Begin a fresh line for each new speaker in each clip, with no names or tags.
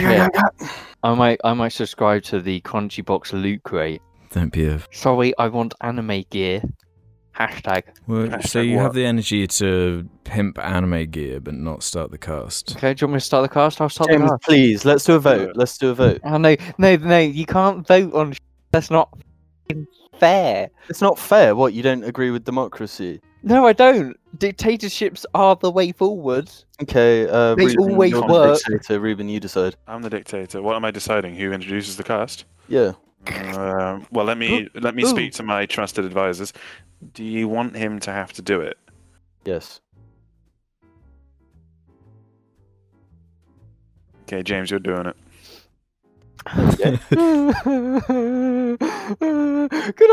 yeah.
yeah.
I might I might subscribe to the Crunchy Box loot crate.
Don't be a.
Sorry, I want anime gear. Hashtag.
Well, so you
what?
have the energy to pimp anime gear, but not start the cast.
Okay, do you want me to start the cast? I'll start the
James,
cast.
please, let's do a vote. Let's do a vote.
Oh no, no, no! You can't vote on. sh- That's not f***ing fair.
It's not fair. What, you don't agree with democracy?
No, I don't. Dictatorships are the way forward.
Okay, uh,
They
Ruben,
always
you're the
work.
dictator. Ruben, you decide.
I'm the dictator. What am I deciding? Who introduces the cast?
Yeah.
Um, well, let me let me
Ooh.
speak to my trusted advisors. Do you want him to have to do it?
Yes.
Okay, James, you're doing it.
Good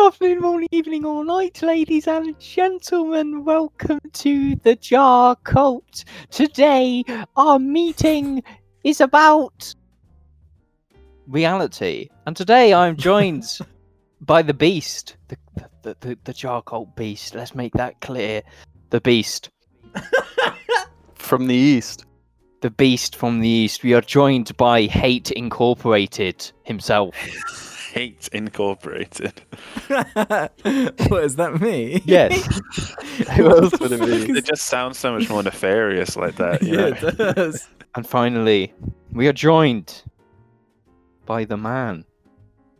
afternoon, morning, evening, or night, ladies and gentlemen. Welcome to the Jar Cult. Today, our meeting is about reality, and today I'm joined by the Beast, the the, the the Jar Cult Beast. Let's make that clear. The Beast,
From the east.
The Beast from the East. We are joined by Hate Incorporated himself.
Hate Incorporated.
what is that me?
Yes.
Who else would it be?
It just sounds so much more nefarious like that. You
yeah,
know?
it does.
And finally, we are joined by the man.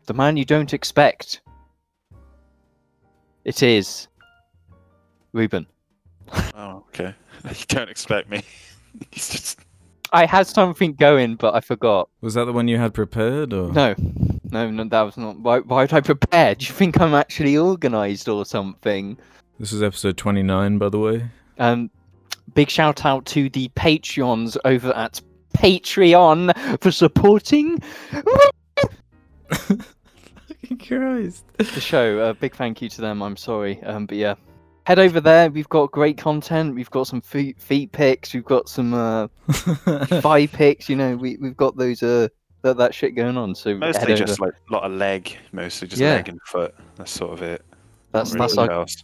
The man you don't expect. It is Ruben.
Oh, okay. You don't expect me. He's just
I had something going, but I forgot.
Was that the one you had prepared, or
No, no, no, that was not. Why, why would I prepare? Do you think I'm actually organised or something?
this is episode twenty-nine, by the way.
Um, big shout out to the Patreons over at Patreon for supporting
Fucking Christ!
the show. A big thank you to them. I'm sorry, um, but yeah, head over there. We've got great content. We've got some feet, feet pics. We've got some uh, thigh pics. You know, we we've got those uh that, that shit going on. So
mostly just
over.
like a lot of leg, mostly just
Yeah.
leg and foot. That's sort of it.
that's
Not
that's
really
our,
else.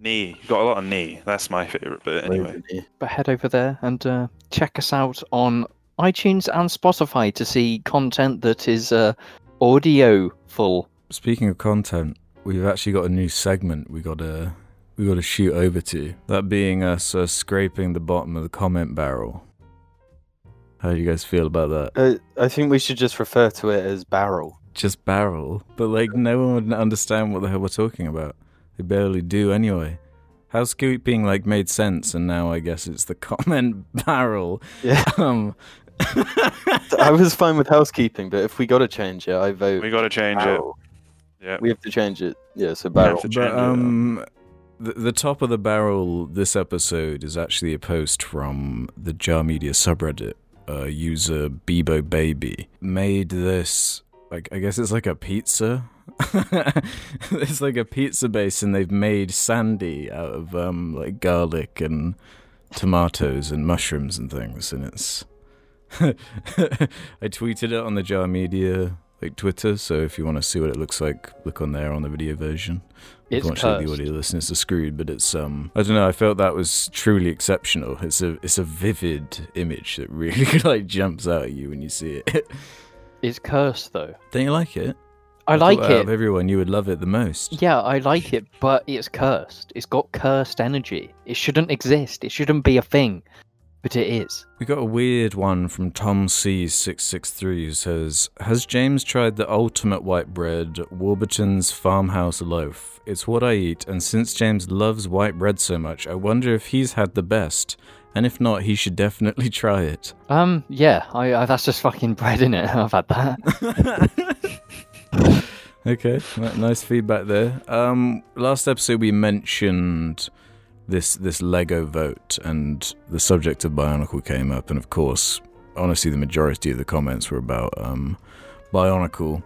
Knee. You've got a lot of knee. That's my favourite bit anyway.
but head over there and uh, check us out on iTunes and Spotify to see content that is uh, audio full.
Speaking of content, we've actually got a new segment we got to we got to shoot over to. That being us uh, scraping the bottom of the comment barrel. How do you guys feel about that?
Uh, I think we should just refer to it as barrel.
Just barrel, but like no one would understand what the hell we're talking about. They barely do anyway. Housekeeping like made sense, and now I guess it's the comment barrel.
Yeah.
Um,
I was fine with housekeeping, but if we got to change it, I vote.
We got to change
barrel.
it. Yeah.
We have to change it. Yeah, so
We have
barrel.
to
but
change it.
um, the, the top of the barrel this episode is actually a post from the Jar Media subreddit. Uh, user Bebo Baby made this like I guess it's like a pizza. it's like a pizza base, and they've made sandy out of um like garlic and tomatoes and mushrooms and things, and it's. I tweeted it on the Jar Media like Twitter, so if you want to see what it looks like, look on there on the video version.
It's
Unfortunately, the audio listeners are screwed, but it's um I don't know. I felt that was truly exceptional. It's a it's a vivid image that really like jumps out at you when you see it.
It's cursed though.
don't you like it?
I
thought
like
out
it.
Of everyone, you would love it the most.
Yeah, I like it, but it's cursed. It's got cursed energy. It shouldn't exist. It shouldn't be a thing, but it is.
We got a weird one from Tom C six six three who says, "Has James tried the ultimate white bread, Warburton's farmhouse loaf? It's what I eat, and since James loves white bread so much, I wonder if he's had the best. And if not, he should definitely try it."
Um, yeah, I, I that's just fucking bread in it. I've had that.
okay, nice feedback there. Um, last episode we mentioned this this Lego vote, and the subject of Bionicle came up, and of course, honestly, the majority of the comments were about um, Bionicle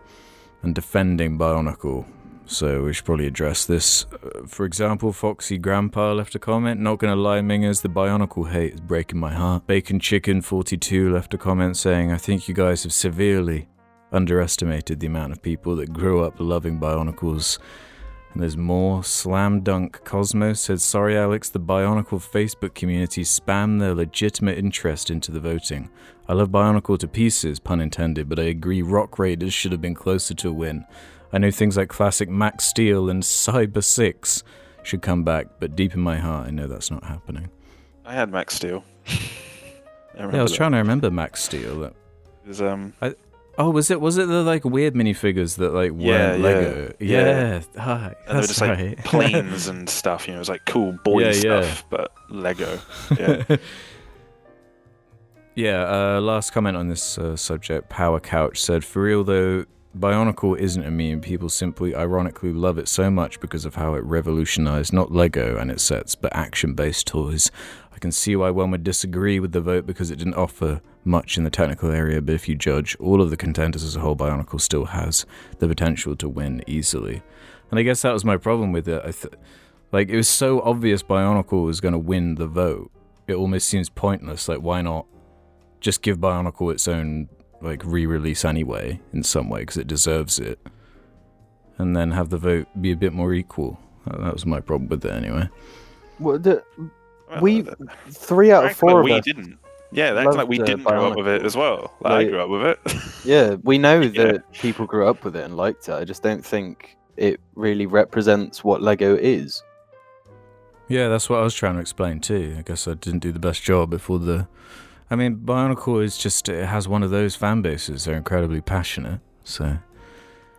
and defending Bionicle. So we should probably address this. Uh, for example, Foxy Grandpa left a comment. Not gonna lie, Mingers, the Bionicle hate is breaking my heart. Bacon Chicken 42 left a comment saying, "I think you guys have severely underestimated the amount of people that grew up loving Bionicles And there's more. Slam Dunk Cosmos said, Sorry, Alex, the Bionicle Facebook community spam their legitimate interest into the voting. I love Bionicle to pieces, pun intended, but I agree Rock Raiders should have been closer to a win. I know things like classic Max Steel and Cyber 6 should come back, but deep in my heart, I know that's not happening.
I had Max Steel.
Yeah, I was trying to remember Max Steel. That-
was, um,
Oh, was it was it the like weird minifigures that like weren't
Yeah, yeah,
Lego?
yeah.
Yeah, hi,
and they were just like planes and stuff. You know, it was like cool boy
Yeah, yeah.
stuff, but Lego. Yeah.
yeah. Uh, last comment on this uh, subject. Power Couch said, "For real though, Bionicle isn't a meme. People simply, ironically, love it so much because of how it revolutionized not Lego and its sets, but action-based toys. I can see why one would disagree with the vote because it didn't offer much in the technical area. But if you judge all of the contenders as a whole, Bionicle still has the potential to win easily. And I guess that was my problem with it. I th- like it was so obvious Bionicle was going to win the vote. It almost seems pointless. Like why not just give Bionicle its own like re-release anyway in some way because it deserves it, and then have the vote be a bit more equal. That that was my problem with it anyway.
Well, the, we
uh,
three out of
acting like
four
we
us.
didn't. Yeah, that's like we
uh,
didn't grow up with it as well. Like, I grew up with it.
Yeah, we know
Yeah.
that people grew up with it and liked it. I just don't think it really represents what Lego is.
Yeah, that's what I was trying to explain too. I guess I didn't do the best job before the. I mean, Bionicle is just it has one of those fan bases. They're incredibly passionate. So,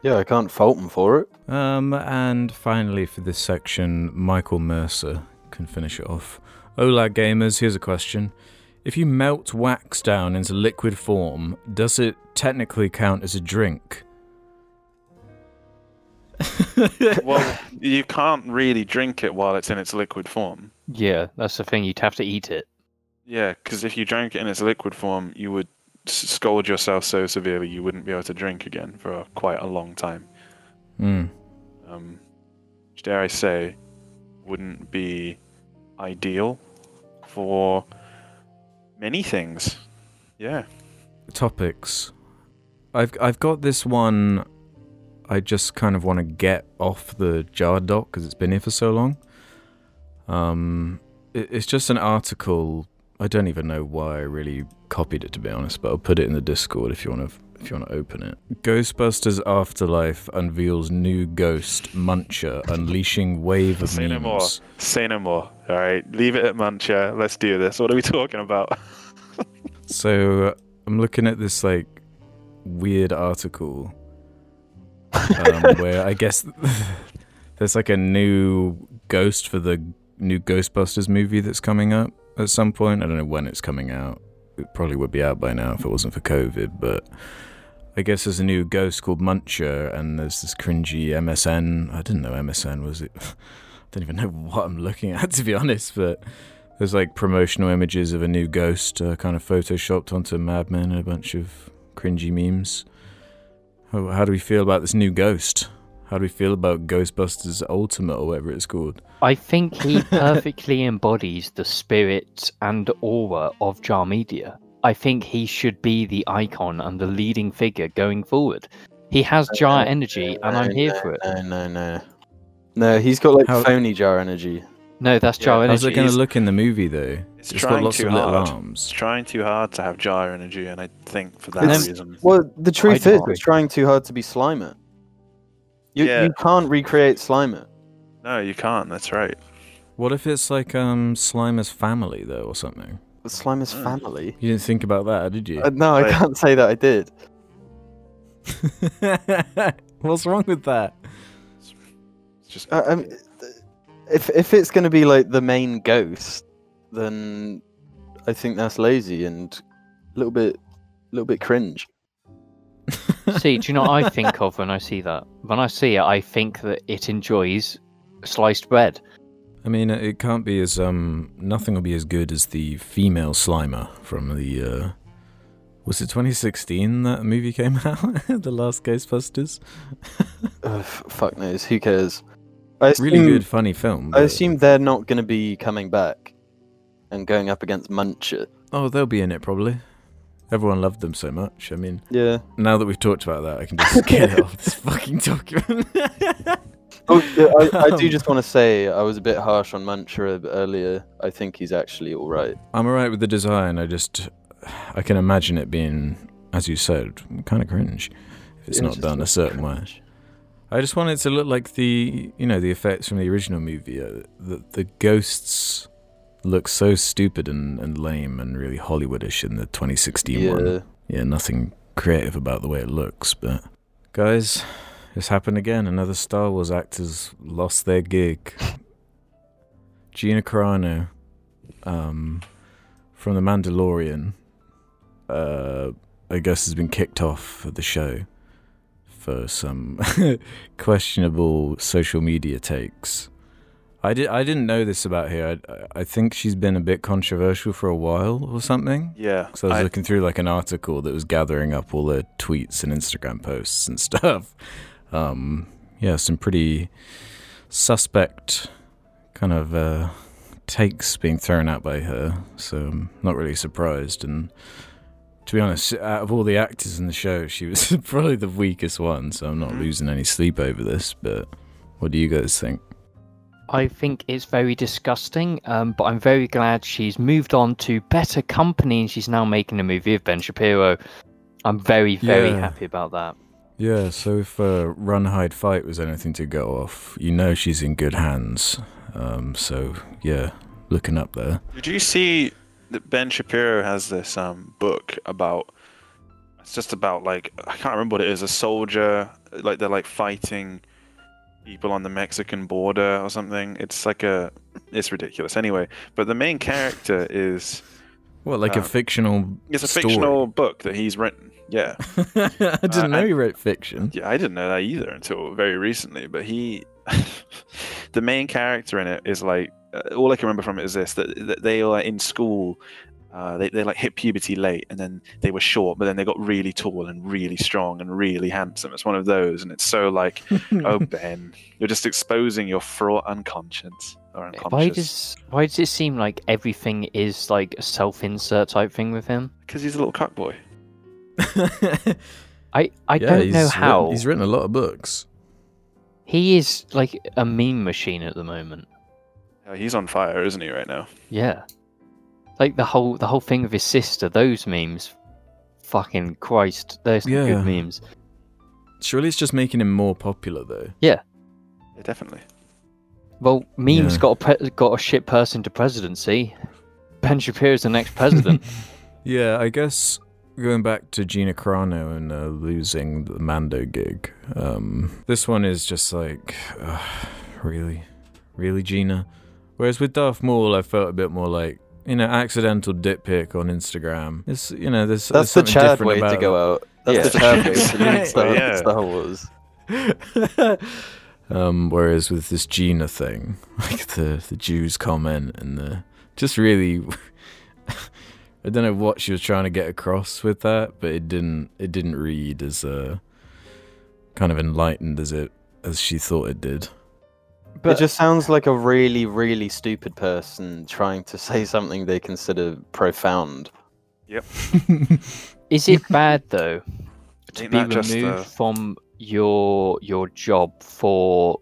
Yeah, I can't fault them for it.
um, and finally for this section, Michael Mercer can finish it off. Ola gamers, here's a question: If you melt wax down into liquid form, does it technically count as a drink?
well, you can't really drink it while it's in its liquid form.
Yeah, that's the thing. You'd have to eat it.
Yeah, because if you drank it in its liquid form, you would scold yourself so severely you wouldn't be able to drink again for quite a long time.
Hmm.
Um, which dare I say, wouldn't be ideal for many things. Yeah.
topics. I've I've got this one. I just kind of want to get off the jar doc because it's been here for so long. Um, it, it's just an article. I don't even know why I really copied it to be honest, but I'll put it in the Discord if you want to if you want to open it. Ghostbusters Afterlife unveils new ghost Muncher, unleashing wave of
Say no more. Say no more. All right, leave it at Muncher. Let's do this. What are we talking about?
So uh, I'm looking at this like weird article um, where I guess there's like a new ghost for the new Ghostbusters movie that's coming up at some point. I don't know when it's coming out. It probably would be out by now if it wasn't for COVID, but I guess there's a new ghost called Muncher, and there's this cringy MSN. I didn't know MSN was it. I don't even know what I'm looking at to be honest, but there's like promotional images of a new ghost, uh, kind of photoshopped onto Mad Men and a bunch of cringy memes. How, how do we feel about this new ghost? How do we feel about Ghostbusters Ultimate or whatever it's called?
I think he perfectly embodies the spirit and aura of Jar Media. I think he should be the icon and the leading figure going forward. He has Jar energy, and I'm here
no,
for it.
No, no, no. No, he's got like
How-
phony jar energy.
No, that's
Yeah,
Jar energy.
How's
energy.
it going to look in the movie though?
It's
it's got
trying
lots
too
of little
hard. It's trying too hard to have jar energy, and I think for that
It's-
reason.
Well, the truth is,
agree.
it's trying too hard to be Slimer. You,
Yeah.
you can't recreate Slimer.
No, you can't. That's right.
What if it's like um Slimer's family though or something?
Slimer's
Mm.
family.
You didn't think about that, did you?
Uh, no, I can't say that I did.
What's wrong with that?
It's just.
Uh, um, if if it's going to be like the main ghost, then I think that's lazy and a little bit, a little bit cringe.
See, do you know what I think of when I see that? When I see it, I think that it enjoys sliced bread.
I mean, it can't be as um. Nothing will be as good as the female Slimer from the. uh Was it 2016 that movie came out? the last Ghostbusters.
Ugh, f- fuck knows. Who cares? I assume,
Really good, funny film.
I assume they're not going to be coming back and going up against Muncher.
Oh, they'll be in it probably. Everyone loved them so much. I mean,
Yeah.
now that we've talked about that, I can just get it off this fucking document.
Oh, I, I do just want to say I was a bit harsh on Muncher earlier. I think he's actually all right.
I'm alright with the design. I just, I can imagine it being, as you said, kind of cringe if it's not done a certain way. I just want it to look like the, you know, the effects from the original movie. Uh, the the ghosts look so stupid and, and lame and really Hollywoodish in the 2016
Yeah.
one. Yeah, nothing creative about the way it looks. But guys, it's happened again. Another Star Wars actors lost their gig. Gina Carano, um, from The Mandalorian, uh, I guess has been kicked off of the show for some questionable social media takes. I did. I didn't know this about her. I, I think she's been a bit controversial for a while or something.
Yeah.
So I was
I-
looking through like an article that was gathering up all the tweets and Instagram posts and stuff. Um, yeah, some pretty suspect kind of uh, takes being thrown out by her. So I'm not really surprised. And to be honest, out of all the actors in the show, she was probably the weakest one. So I'm not
Mhm.
losing any sleep over this. But what do you guys think?
I think it's very disgusting, um, but I'm very glad she's moved on to better company and she's now making a movie of Ben Shapiro. I'm very, very
Yeah.
happy about that.
Yeah, so if uh, Run Hide Fight was anything to go off, you know she's in good hands. Um, so yeah, looking up there.
Did you see that Ben Shapiro has this um book about? It's just about like I can't remember what it is. A soldier, like they're like fighting people on the Mexican border or something. It's like a, it's ridiculous. Anyway, but the main character is
What, like a
Um,
fictional?
it's a
story?
fictional book that he's written. Yeah,
I didn't
Uh,
know you wrote fiction.
yeah. I didn't know that either until very recently. But he, the main character in it is like uh, all I can remember from it is this: that, that they are in school. Uh, they they like hit puberty late, and then they were short, but then they got really tall and really strong and really handsome. It's one of those, and it's so like, oh Ben, you're just exposing your fraught unconscious or
Why
unconscious
does why does it seem like everything is like a self-insert type thing with him?
because he's a little cuck boy.
I I
Yeah,
don't
he's
know
written-
how
he's written a lot of books.
he is like a meme machine at the moment.
He's on fire, isn't he, right now?
Yeah, like the whole the whole thing of his sister. Those memes, fucking Christ, they're some
Yeah.
good memes.
Surely it's just making him more popular, though.
Yeah, definitely.
Well, memes
Yeah.
got a pre- got a shit person to presidency. Ben Shapiro's the next president.
Yeah, I guess going back to Gina Carano and uh, losing the Mando gig. Um, this one is just like, uh, really, really Gina. Whereas with Darth Maul, I felt a bit more like, you know, accidental dip pic on Instagram. It's you know, there's
That's
there's
the Chad
different
way to go out. That's
Yeah.
the Chad way to leave Star,
Yeah.
Star Wars.
um, whereas with this Gina thing, like the the Jews comment and the just really, I don't know what she was trying to get across with that, but it didn't it didn't read as uh, kind of enlightened as it as she thought it did.
But
it just sounds like a really, really stupid person trying to say something they consider profound. Yep.
Is it bad though to
Ain't
be
that just,
removed
uh,
from your your job for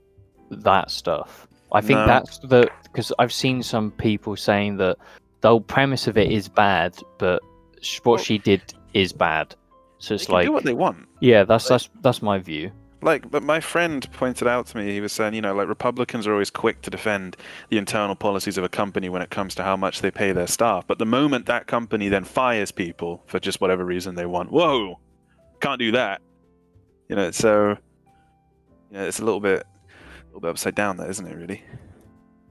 that stuff? I think
No.
that's the because I've seen some people saying that the whole premise of it is bad, but what
Well-
she did is bad. So
They
it's
can
like,
do what they want.
yeah, that's that's that's my view.
Like, but my friend pointed out to me, he was saying, you know, like Republicans are always quick to defend the internal policies of a company when it comes to how much they pay their staff. But the moment that company then fires people for just whatever reason they want, whoa, can't do that. You know, so you know, it's a little bit, a little bit upside down, there, isn't it? Really.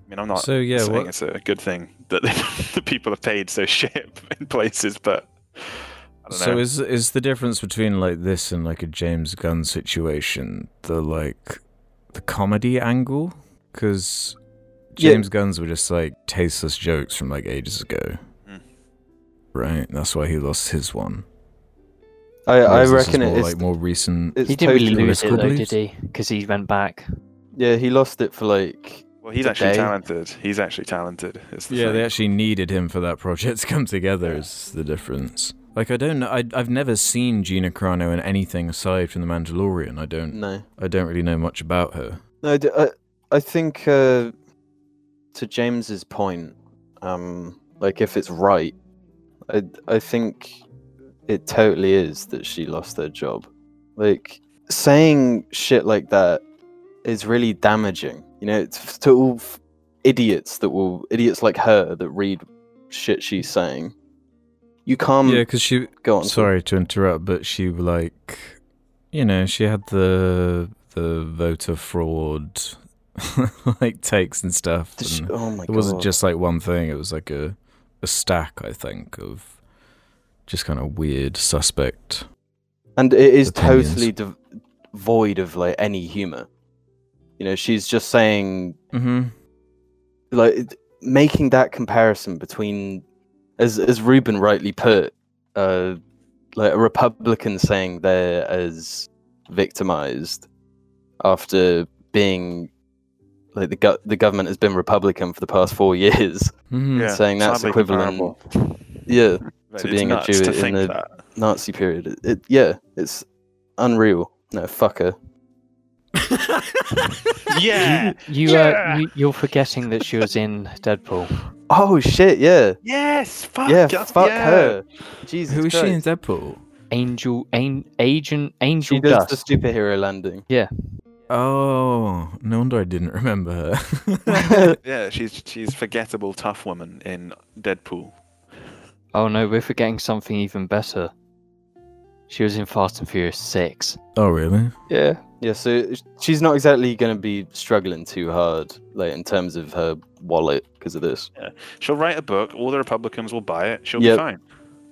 I mean, I'm not
So yeah,
saying
what,
it's a good thing that the people are paid so shit in places, but
so
know.
is is the difference between like this and like a James Gunn situation the like the comedy angle? Because
Yeah.
James Gunn's were just like tasteless jokes from like ages ago,
Mm.
right? That's why he lost his one.
I, I
Whereas this is
reckon
more
it is.
like more recent.
he didn't really
totally-
lose it though, did he? Because he went back.
Yeah, he lost it for like.
well, he's
the
actually
day.
talented. He's actually talented. the
Yeah, they actually needed him for that project to come together. Is the difference? Like I don't know. I I've never seen Gina Carano in anything aside from The Mandalorian. I don't.
No.
I don't really know much about her.
No, I I, I think uh, to James's point, um, like if it's right, I I think it totally is that she lost her job. Like saying shit like that is really damaging. You know, it's to all f- idiots that will idiots like her that read shit she's saying. You can't
yeah, because she.
go on.
Sorry to interrupt, but she like, you know, she had the the voter fraud like takes and stuff.
Did she- oh my
it wasn't just like one thing; it was like a a stack, I think, of just kind of weird, suspect.
and it is
opinions.
totally dev- void of like any humor. You know, she's just saying
Mm-hmm.
like making that comparison between, as as Ruben rightly put, uh, like a Republican saying they're as victimized after being like the go- the government has been Republican for the past four years,
Mm-hmm.
Yeah,
saying that's equivalent,
comparable.
yeah,
But
to being a Jew in the-
that.
Nazi period. It, it yeah, it's unreal. No, fuck her.
Yeah.
You,
Yeah.
uh, you you're forgetting that she was in Deadpool.
Oh shit, yeah,
Yes. Fuck.
yeah,
yes,
fuck
yeah.
her. Jesus
Who is she in Deadpool?
Angel, an, agent, Angel
She does
Dust.
the superhero landing. Yeah.
Oh, no wonder I didn't remember her.
Yeah, she's she's forgettable tough woman in Deadpool.
Oh no, we're forgetting something even better. She was in Fast and Furious Six.
oh, really?
Yeah.
Yeah, so she's not exactly going to be struggling too hard, like in terms of her wallet because of this. Yeah.
She'll write a book. All the Republicans will buy it. She'll
Yep.
be fine.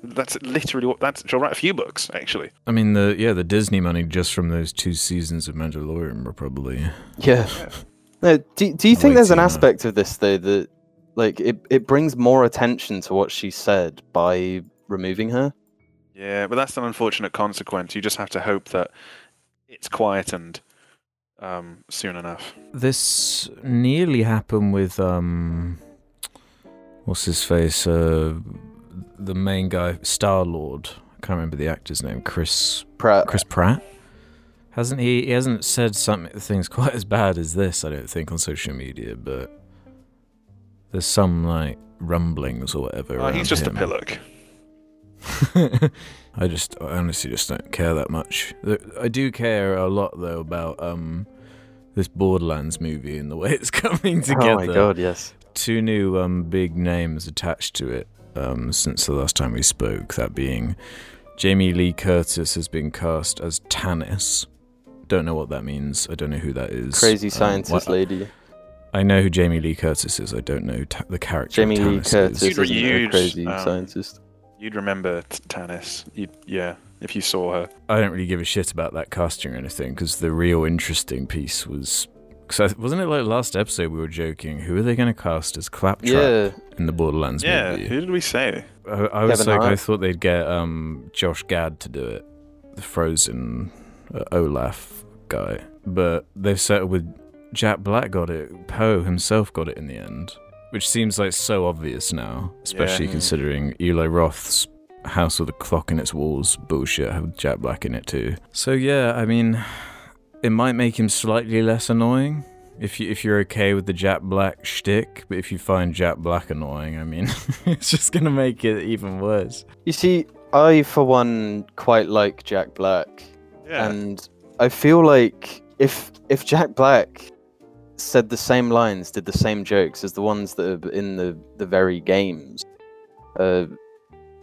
That's literally what. That's. She'll write a few books actually.
I mean, the yeah, the Disney money just from those two seasons of Mandalorian were probably.
Yeah.
Yeah.
No, do, do you think there's an
too much.
aspect of this though that, like, it it brings more attention to what she said by removing her?
Yeah, but that's an unfortunate consequence. You just have to hope that it's quietened um, soon enough.
This nearly happened with um, what's his face? Uh, the main guy, Star Lord. I can't remember the actor's name. Chris
Pratt.
Chris Pratt. Hasn't he? He hasn't said something things quite as bad as this. I don't think on social media, but there's some like rumblings or whatever.
Oh, he's just
him.
a pillock.
I just, I honestly just don't care that much. I do care a lot though about um this Borderlands movie and the way it's coming together.
Oh my god, yes.
Two new um big names attached to it um since the last time we spoke. That being Jamie Lee Curtis has been cast as Tannis. Don't know what that means. I don't know who that is.
Crazy
Um,
scientist
wha-
lady.
I know who Jamie Lee Curtis is. I don't know ta- the character.
Jamie Lee Curtis
is.
Isn't a crazy
um,
scientist.
You'd remember T- Tannis. You'd, yeah, if you saw her.
I don't really give a shit about that casting or anything because the real interesting piece was. Cause wasn't it like last episode we were joking? Who are they going to cast as Claptrap
Yeah,
in the Borderlands
Yeah,
movie?
Yeah, who did we say?
I, I was
Kevin
like, I thought they'd get um, Josh Gad to do it, the Frozen uh, Olaf guy, but they've settled with Jack Black. Got it. Po himself got it in the end, which seems like so obvious now, especially
Yeah.
considering Eli Roth's House with a Clock in Its Walls bullshit had Jack Black in it too. So yeah, I mean, it might make him slightly less annoying. If you if you're okay with the Jack Black shtick, but if you find Jack Black annoying, I mean, it's just gonna make it even worse.
you see, I for one quite like Jack Black,
Yeah.
and I feel like if if Jack Black said the same lines, did the same jokes as the ones that are in the the very games, uh,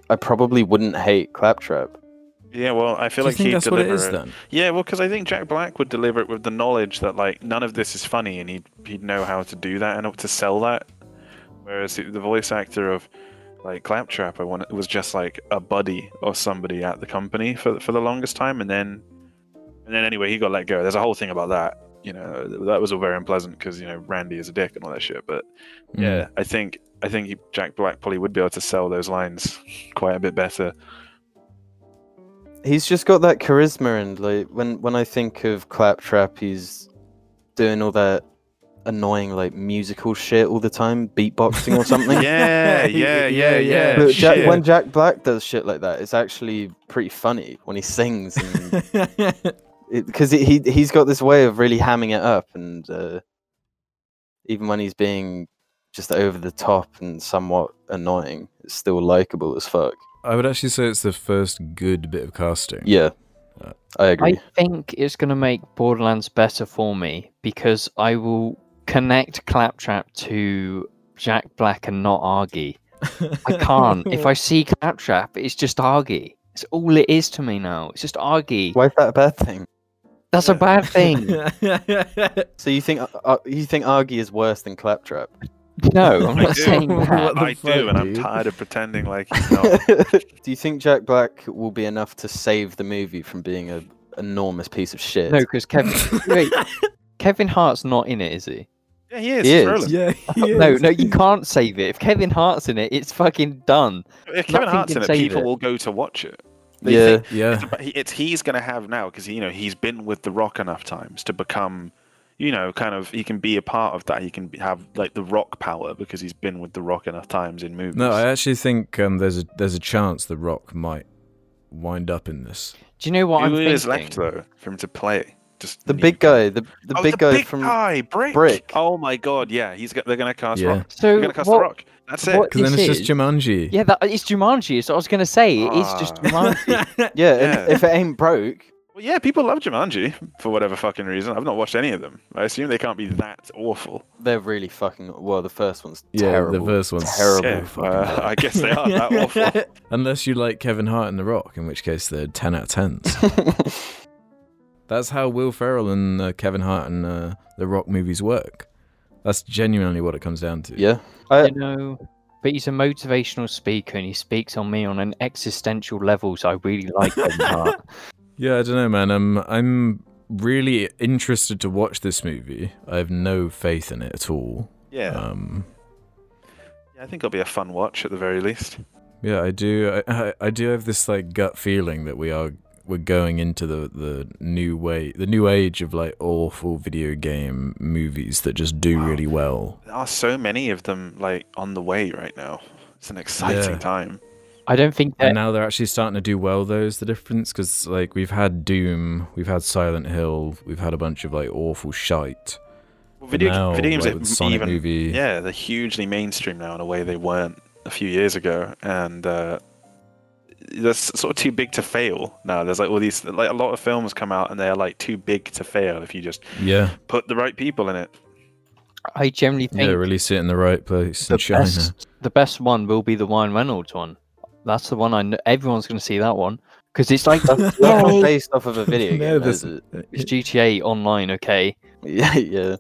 I probably wouldn't hate Claptrap.
yeah, well, I feel
Do
like he'd
that's what it
deliver
is
it.
then?
Yeah, well, because I think Jack Black would deliver it with the knowledge that like none of this is funny, and he'd he'd know how to do that and to sell that. Whereas the voice actor of like Claptrap, I want was just like a buddy or somebody at the company for for the longest time, and then and then anyway he got let go. There's a whole thing about that. You know, that was all very unpleasant because you know Randy is a dick and all that shit. But
Mm.
yeah, I think I think he, Jack Black probably would be able to sell those lines quite a bit better.
He's just got that charisma, and like when when I think of Claptrap, he's doing all that annoying like musical shit all the time, beatboxing or something.
yeah, yeah, yeah, yeah.
But Jack, when Jack Black does shit like that, it's actually pretty funny when he sings. And because he he's got this way of really hamming it up, and uh, even when he's being just over the top and somewhat annoying, it's still likable as fuck.
I would actually say it's the first good bit of casting.
Yeah,
Uh,
I agree.
I think it's going to make Borderlands better for me because I will connect Claptrap to Jack Black and not Argy. I can't. if I see Claptrap, it's just Argy. It's all it is to me now. It's just Argy.
Why is that a bad thing?
That's a bad thing.
So you think uh, uh, you think Argy is worse than Claptrap?
No, I'm
I
not
do.
saying that.
the
I
fuck,
do, and I'm
dude?
tired of pretending like he's not.
Do you think Jack Black will be enough to save the movie from being a enormous piece of shit?
No, because Kevin. wait, Kevin Hart's not in it, is he?
yeah, he is.
He is.
Yeah, he
No,
is.
no, you can't save it. If Kevin Hart's in it, it's fucking done.
If Kevin
Nothing
Hart's in it, people
it.
will go to watch it. They
Yeah,
think-
Yeah.
it's, it's he's going to have now because you know he's been with the Rock enough times to become, you know, kind of he can be a part of that. He can be- have like the Rock power because he's been with the Rock enough times in movies.
No, I actually think um, there's a there's a chance the Rock might wind up in this.
Do you know what
Who
I'm
is
thinking?
left though for him to play? Just
the
need-
big guy, the the
Oh,
big
the
guy
big
from
guy, Brick.
Brick.
Oh my God, yeah, he's go- they're going to cast
Yeah.
Rock.
So
They're going to cast
what,
the Rock. That's it.
Because then
this
it's just Jumanji.
Yeah, that it's Jumanji. So I was gonna say it is just
Ah.
Jumanji.
yeah,
Yeah.
And if it ain't broke,
Well, yeah, people love Jumanji for whatever fucking reason. I've not watched any of them. I assume they can't be that awful.
they're really fucking. Well, the first one's
Yeah,
terrible.
the first one's
terrible.
Yeah, uh. I guess they are that awful.
Unless you like Kevin Hart and The Rock, in which case they're 10 out of 10s. That's how Will Ferrell and uh, Kevin Hart and uh, The Rock movies work. That's genuinely what it comes down to.
yeah, I,
you know, but he's a motivational speaker and he speaks on me on an existential level. So I really like him.
Yeah, I don't know, man. I'm I'm really interested to watch this movie. I have no faith in it at all.
Yeah.
Um,
yeah, I think it'll be a fun watch at the very least.
yeah, I do. I, I, I do have this like gut feeling that we are we're going into the the new way, the new age of like awful video game movies that just do
Wow.
really well.
There are so many of them like on the way right now. It's an exciting
Yeah.
time.
I don't think that
And now they're actually starting to do well. Though is the difference because like we've had Doom, we've had Silent Hill, we've had a bunch of like awful shite.
Well, video,
now,
video games
like,
are
Sonic
even
movie.
yeah, they're hugely mainstream now in a way they weren't a few years ago, and uh, they're sort of too big to fail now. There's like all these like a lot of films come out and they're like too big to fail if you just
Yeah,
put the right people in it.
I generally think
yeah, release it in the right place
the
in China.
best, the best one will be the Ryan Reynolds one. That's the one I know. Everyone's going to see that one because it's like
that's, that's based off of a video
No,
game, is
that's-
it?
it's uh, GTA Online. Okay,
Yeah, yeah.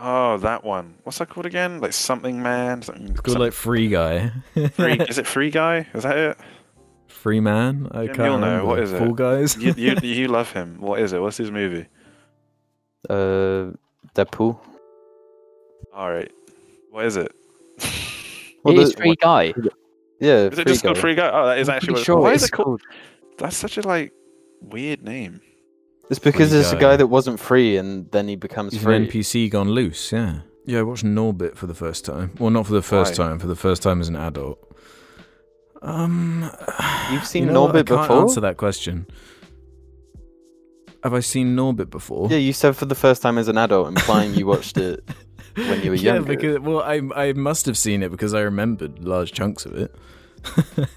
Oh, that one. What's that called again? Like something man. Something,
It's called
something
like Free Guy.
free. Is it Free Guy? Is that it?
Free Man? I
Jim,
can't
you'll know. What is it?
Fall Guys?
You, you you love him. What is it? What's his movie?
Uh, Deadpool.
All right. What is it?
Well,
it is
the-
Free Guy.
Yeah,
Is it just called Free Guy? Oh, that is
I'm
actually
pretty
what
sure
Why
it's
is it called? That's such a like weird name.
It's because
Free
it's a
Guy.
guy that wasn't free and then he becomes
He's
free.
an NPC gone loose, yeah. Yeah, I watched Norbit for the first time. Well, not for the first
Why?
time, for the first time as an adult. Um,
You've seen
you know what? I
Norbit
can't
before?
answer that question. Have I seen Norbit before?
Yeah, you said for the first time as an adult, implying you watched it when you were
yeah,
younger.
because well, I I must have seen it because I remembered large chunks of it.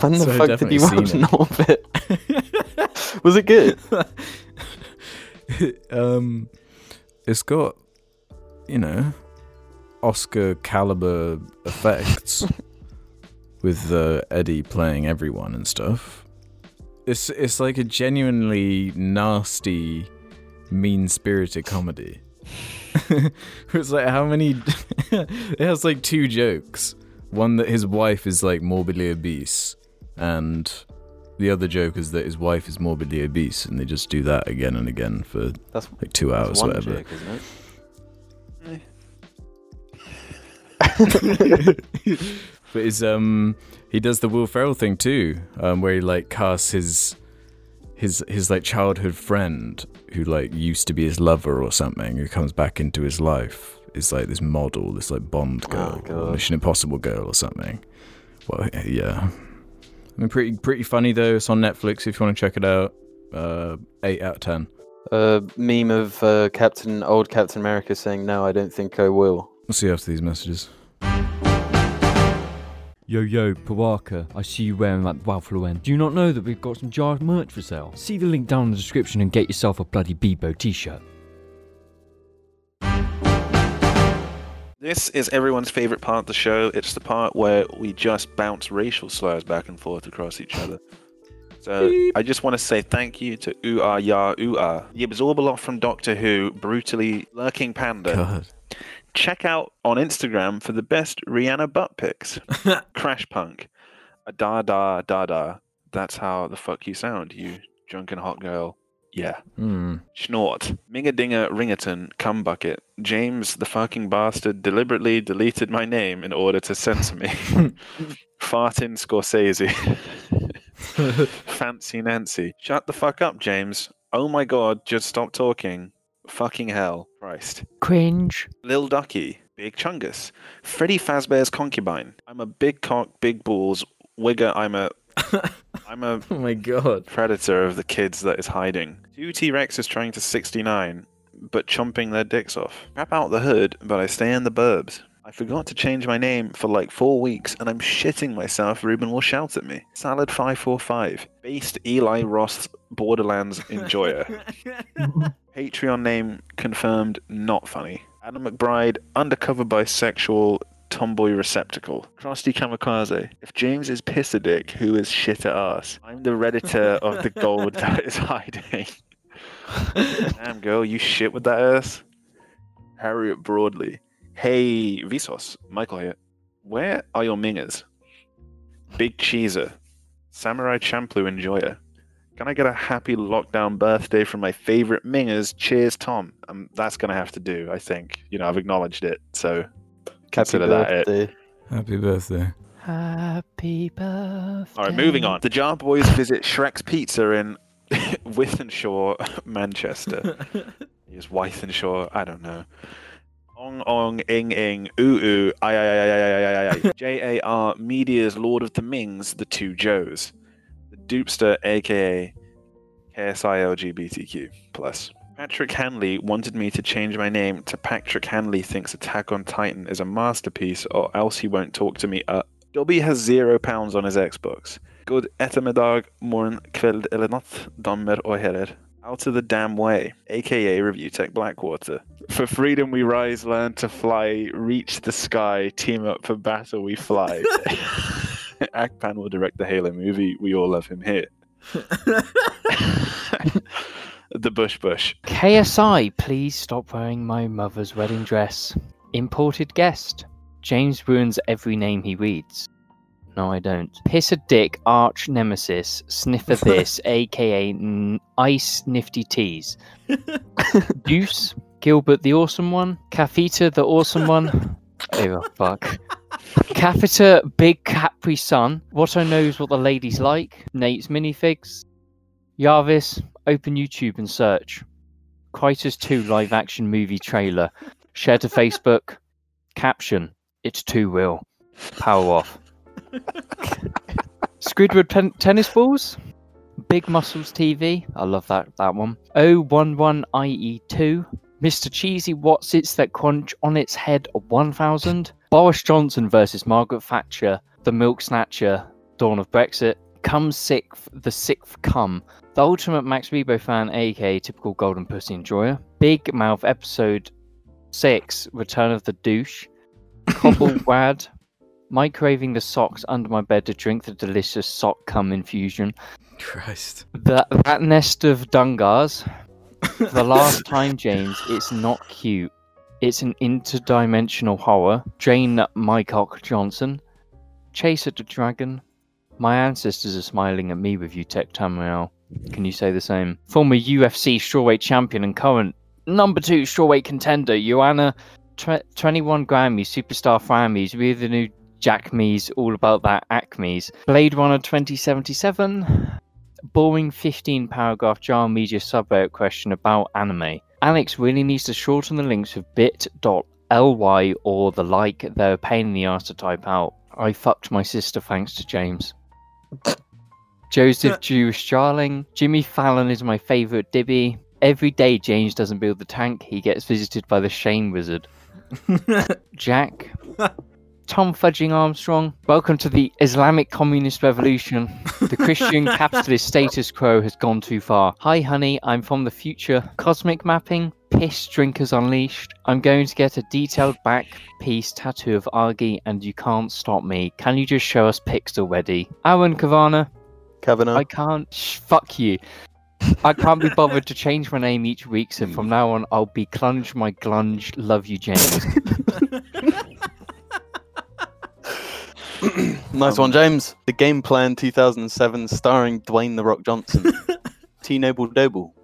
When the
So
fuck did you watch Norbit? Was it good?
um, it's got you know Oscar caliber effects with uh, Eddie playing everyone and stuff. It's it's like a genuinely nasty, mean spirited comedy. it's like how many? it has like two jokes. One that his wife is like morbidly obese, and the other joke is that his wife is morbidly obese, and they just do that again and again for
That's,
like two
that's
hours,
one
whatever.
joke, isn't it?
but it's um he does the Will Ferrell thing too, um, where he like casts his his his like childhood friend who like used to be his lover or something, who comes back into his life. Is like this model, this like Bond
Oh,
girl,
God.
Mission Impossible girl or something. Well, yeah. I mean, pretty pretty funny though. It's on Netflix if you want to check it out. Uh, eight out of ten.
A meme of uh, Captain old Captain America saying, "No, I don't think I will."
We'll see after these messages.
Yo yo, Pawaka, I see you wearing that Ralph Lauren. Do you not know that we've got some jar merch for sale? See the link down in the description and get yourself a bloody Bebo t-shirt.
This is everyone's favorite part of the show. It's the part where we just bounce racial slurs back and forth across each other. So I just want to say thank you to Ooh Ah Ya Ooh Ah, the Abzorbaloff from Doctor Who, brutally lurking panda.
God.
Check out on Instagram for the best Rihanna butt pics. Crash Punk, da da da da. That's how the fuck you sound, you drunken hot girl. Yeah.
Hmm.
Snort. Mingadinger Ringerton, cum bucket. James the fucking bastard deliberately deleted my name in order to censor me. Fartin Scorsese. Fancy Nancy. Shut the fuck up, James. Oh my god, just stop talking. Fucking hell. Christ.
Cringe.
Lil Ducky. Big Chungus. Freddy Fazbear's concubine. I'm a big cock, big balls. Wigger, I'm a. I'm a
Oh my god.
predator of the kids that is hiding. Two T Rexes trying to 69, but chomping their dicks off. Crap out the hood, but I stay in the burbs. I forgot to change my name for like four weeks, and I'm shitting myself. Ruben will shout at me. Salad five four five. Based Eli Roth Borderlands enjoyer. Patreon name confirmed. Not funny. Adam McBride undercover bisexual tomboy receptacle. Krusty Kamikaze. If James is piss a dick, who is shit at ass? I'm the redditor of the gold that is hiding. Damn girl, you shit with that ass. Harriet Broadley. Hey Visos, Michael here. Where are your mingers? Big Cheeser. Samurai Champloo enjoyer. Can I get a happy lockdown birthday from my favorite mingers? Cheers, Tom. Um, that's gonna have to do, I think. You know, I've acknowledged it, so
Happy
Consider that it.
birthday.
Happy birthday.
Happy birthday.
All right, moving on. The Jar Boys visit Shrek's Pizza in Wythenshawe, Manchester. Is Wythenshawe? I don't know. Ong ong ing ing oo oo I I I I I I I J A R Media's Lord of the Mings, the two Joes, the Dupster, aka KSI LGBTQ plus. Patrick Hanley wanted me to change my name to Patrick Hanley thinks Attack on Titan is a masterpiece, or else he won't talk to me. Up. Dobby has zero pounds on his Xbox. Good ettermiddag, morn kveld eller natt, damer og herrer. Out of the damn way, aka Review Tech Blackwater. For freedom we rise, learn to fly, reach the sky, team up for battle we fly. Akpan will direct the Halo movie. We all love him here. the Bush Bush.
KSI, please stop wearing my mother's wedding dress. Imported guest. James ruins every name he reads. No, I don't. Piss a dick, arch nemesis, sniffer this, aka n- ice nifty teas. Deuce, Gilbert the awesome one, Cafeta the awesome one. Oh fuck. Cafeta, big Capri Sun. What I know is what the ladies like. Nate's minifigs. Jarvis, open YouTube and search. Crysis 2 live action movie trailer. Share to Facebook. Caption. It's too real. Power off. Squidward pen- tennis balls. Big Muscles TV. I love that that one. 011IE2. Mr. Cheesy What's It's That Crunch on its head 1000. Boris Johnson versus Margaret Thatcher. The Milk Snatcher. Dawn of Brexit. Come sixth. The sixth come. The ultimate Max Rebo fan, aka typical Golden Pussy enjoyer. Big Mouth episode 6. Return of the Douche. Cobble Wad. Microwaving the socks under my bed to drink the delicious sock cum infusion.
Christ.
That that nest of dungars. For the last time, James, it's not cute. It's an interdimensional horror. Drain my cock Johnson. Chase at the dragon. My ancestors are smiling at me with you, Tech Tamriel. Can you say the same? Former UFC strawweight champion and current number two strawweight contender, Joanna, tw- 21 Grammy, superstar Frammies, we're the new Jack Me's, all about that Acme's. Blade Runner 2077. Boring 15 paragraph jar media subreddit question about anime. Alex really needs to shorten the links with bit.ly or the like. They're a pain in the ass to type out. I fucked my sister thanks to James. Joseph Jewish Jarling. Jimmy Fallon is my favourite Dibby. Every day James doesn't build the tank, he gets visited by the Shane Wizard. Jack, Tom Fudging Armstrong, welcome to the Islamic Communist Revolution. The Christian capitalist status quo has gone too far. Hi, honey, I'm from the future. Cosmic mapping, piss drinkers unleashed. I'm going to get a detailed back piece tattoo of Argy, and you can't stop me. Can you just show us pics already? Aaron Kavana,
Kavanagh.
I can't. Sh- fuck you. I can't be bothered to change my name each week, so from now on, I'll be Clunge my Glunge. Love you, James.
nice one, um, James. The Game Plan 2007, starring Dwayne The Rock Johnson, T Noble Doble,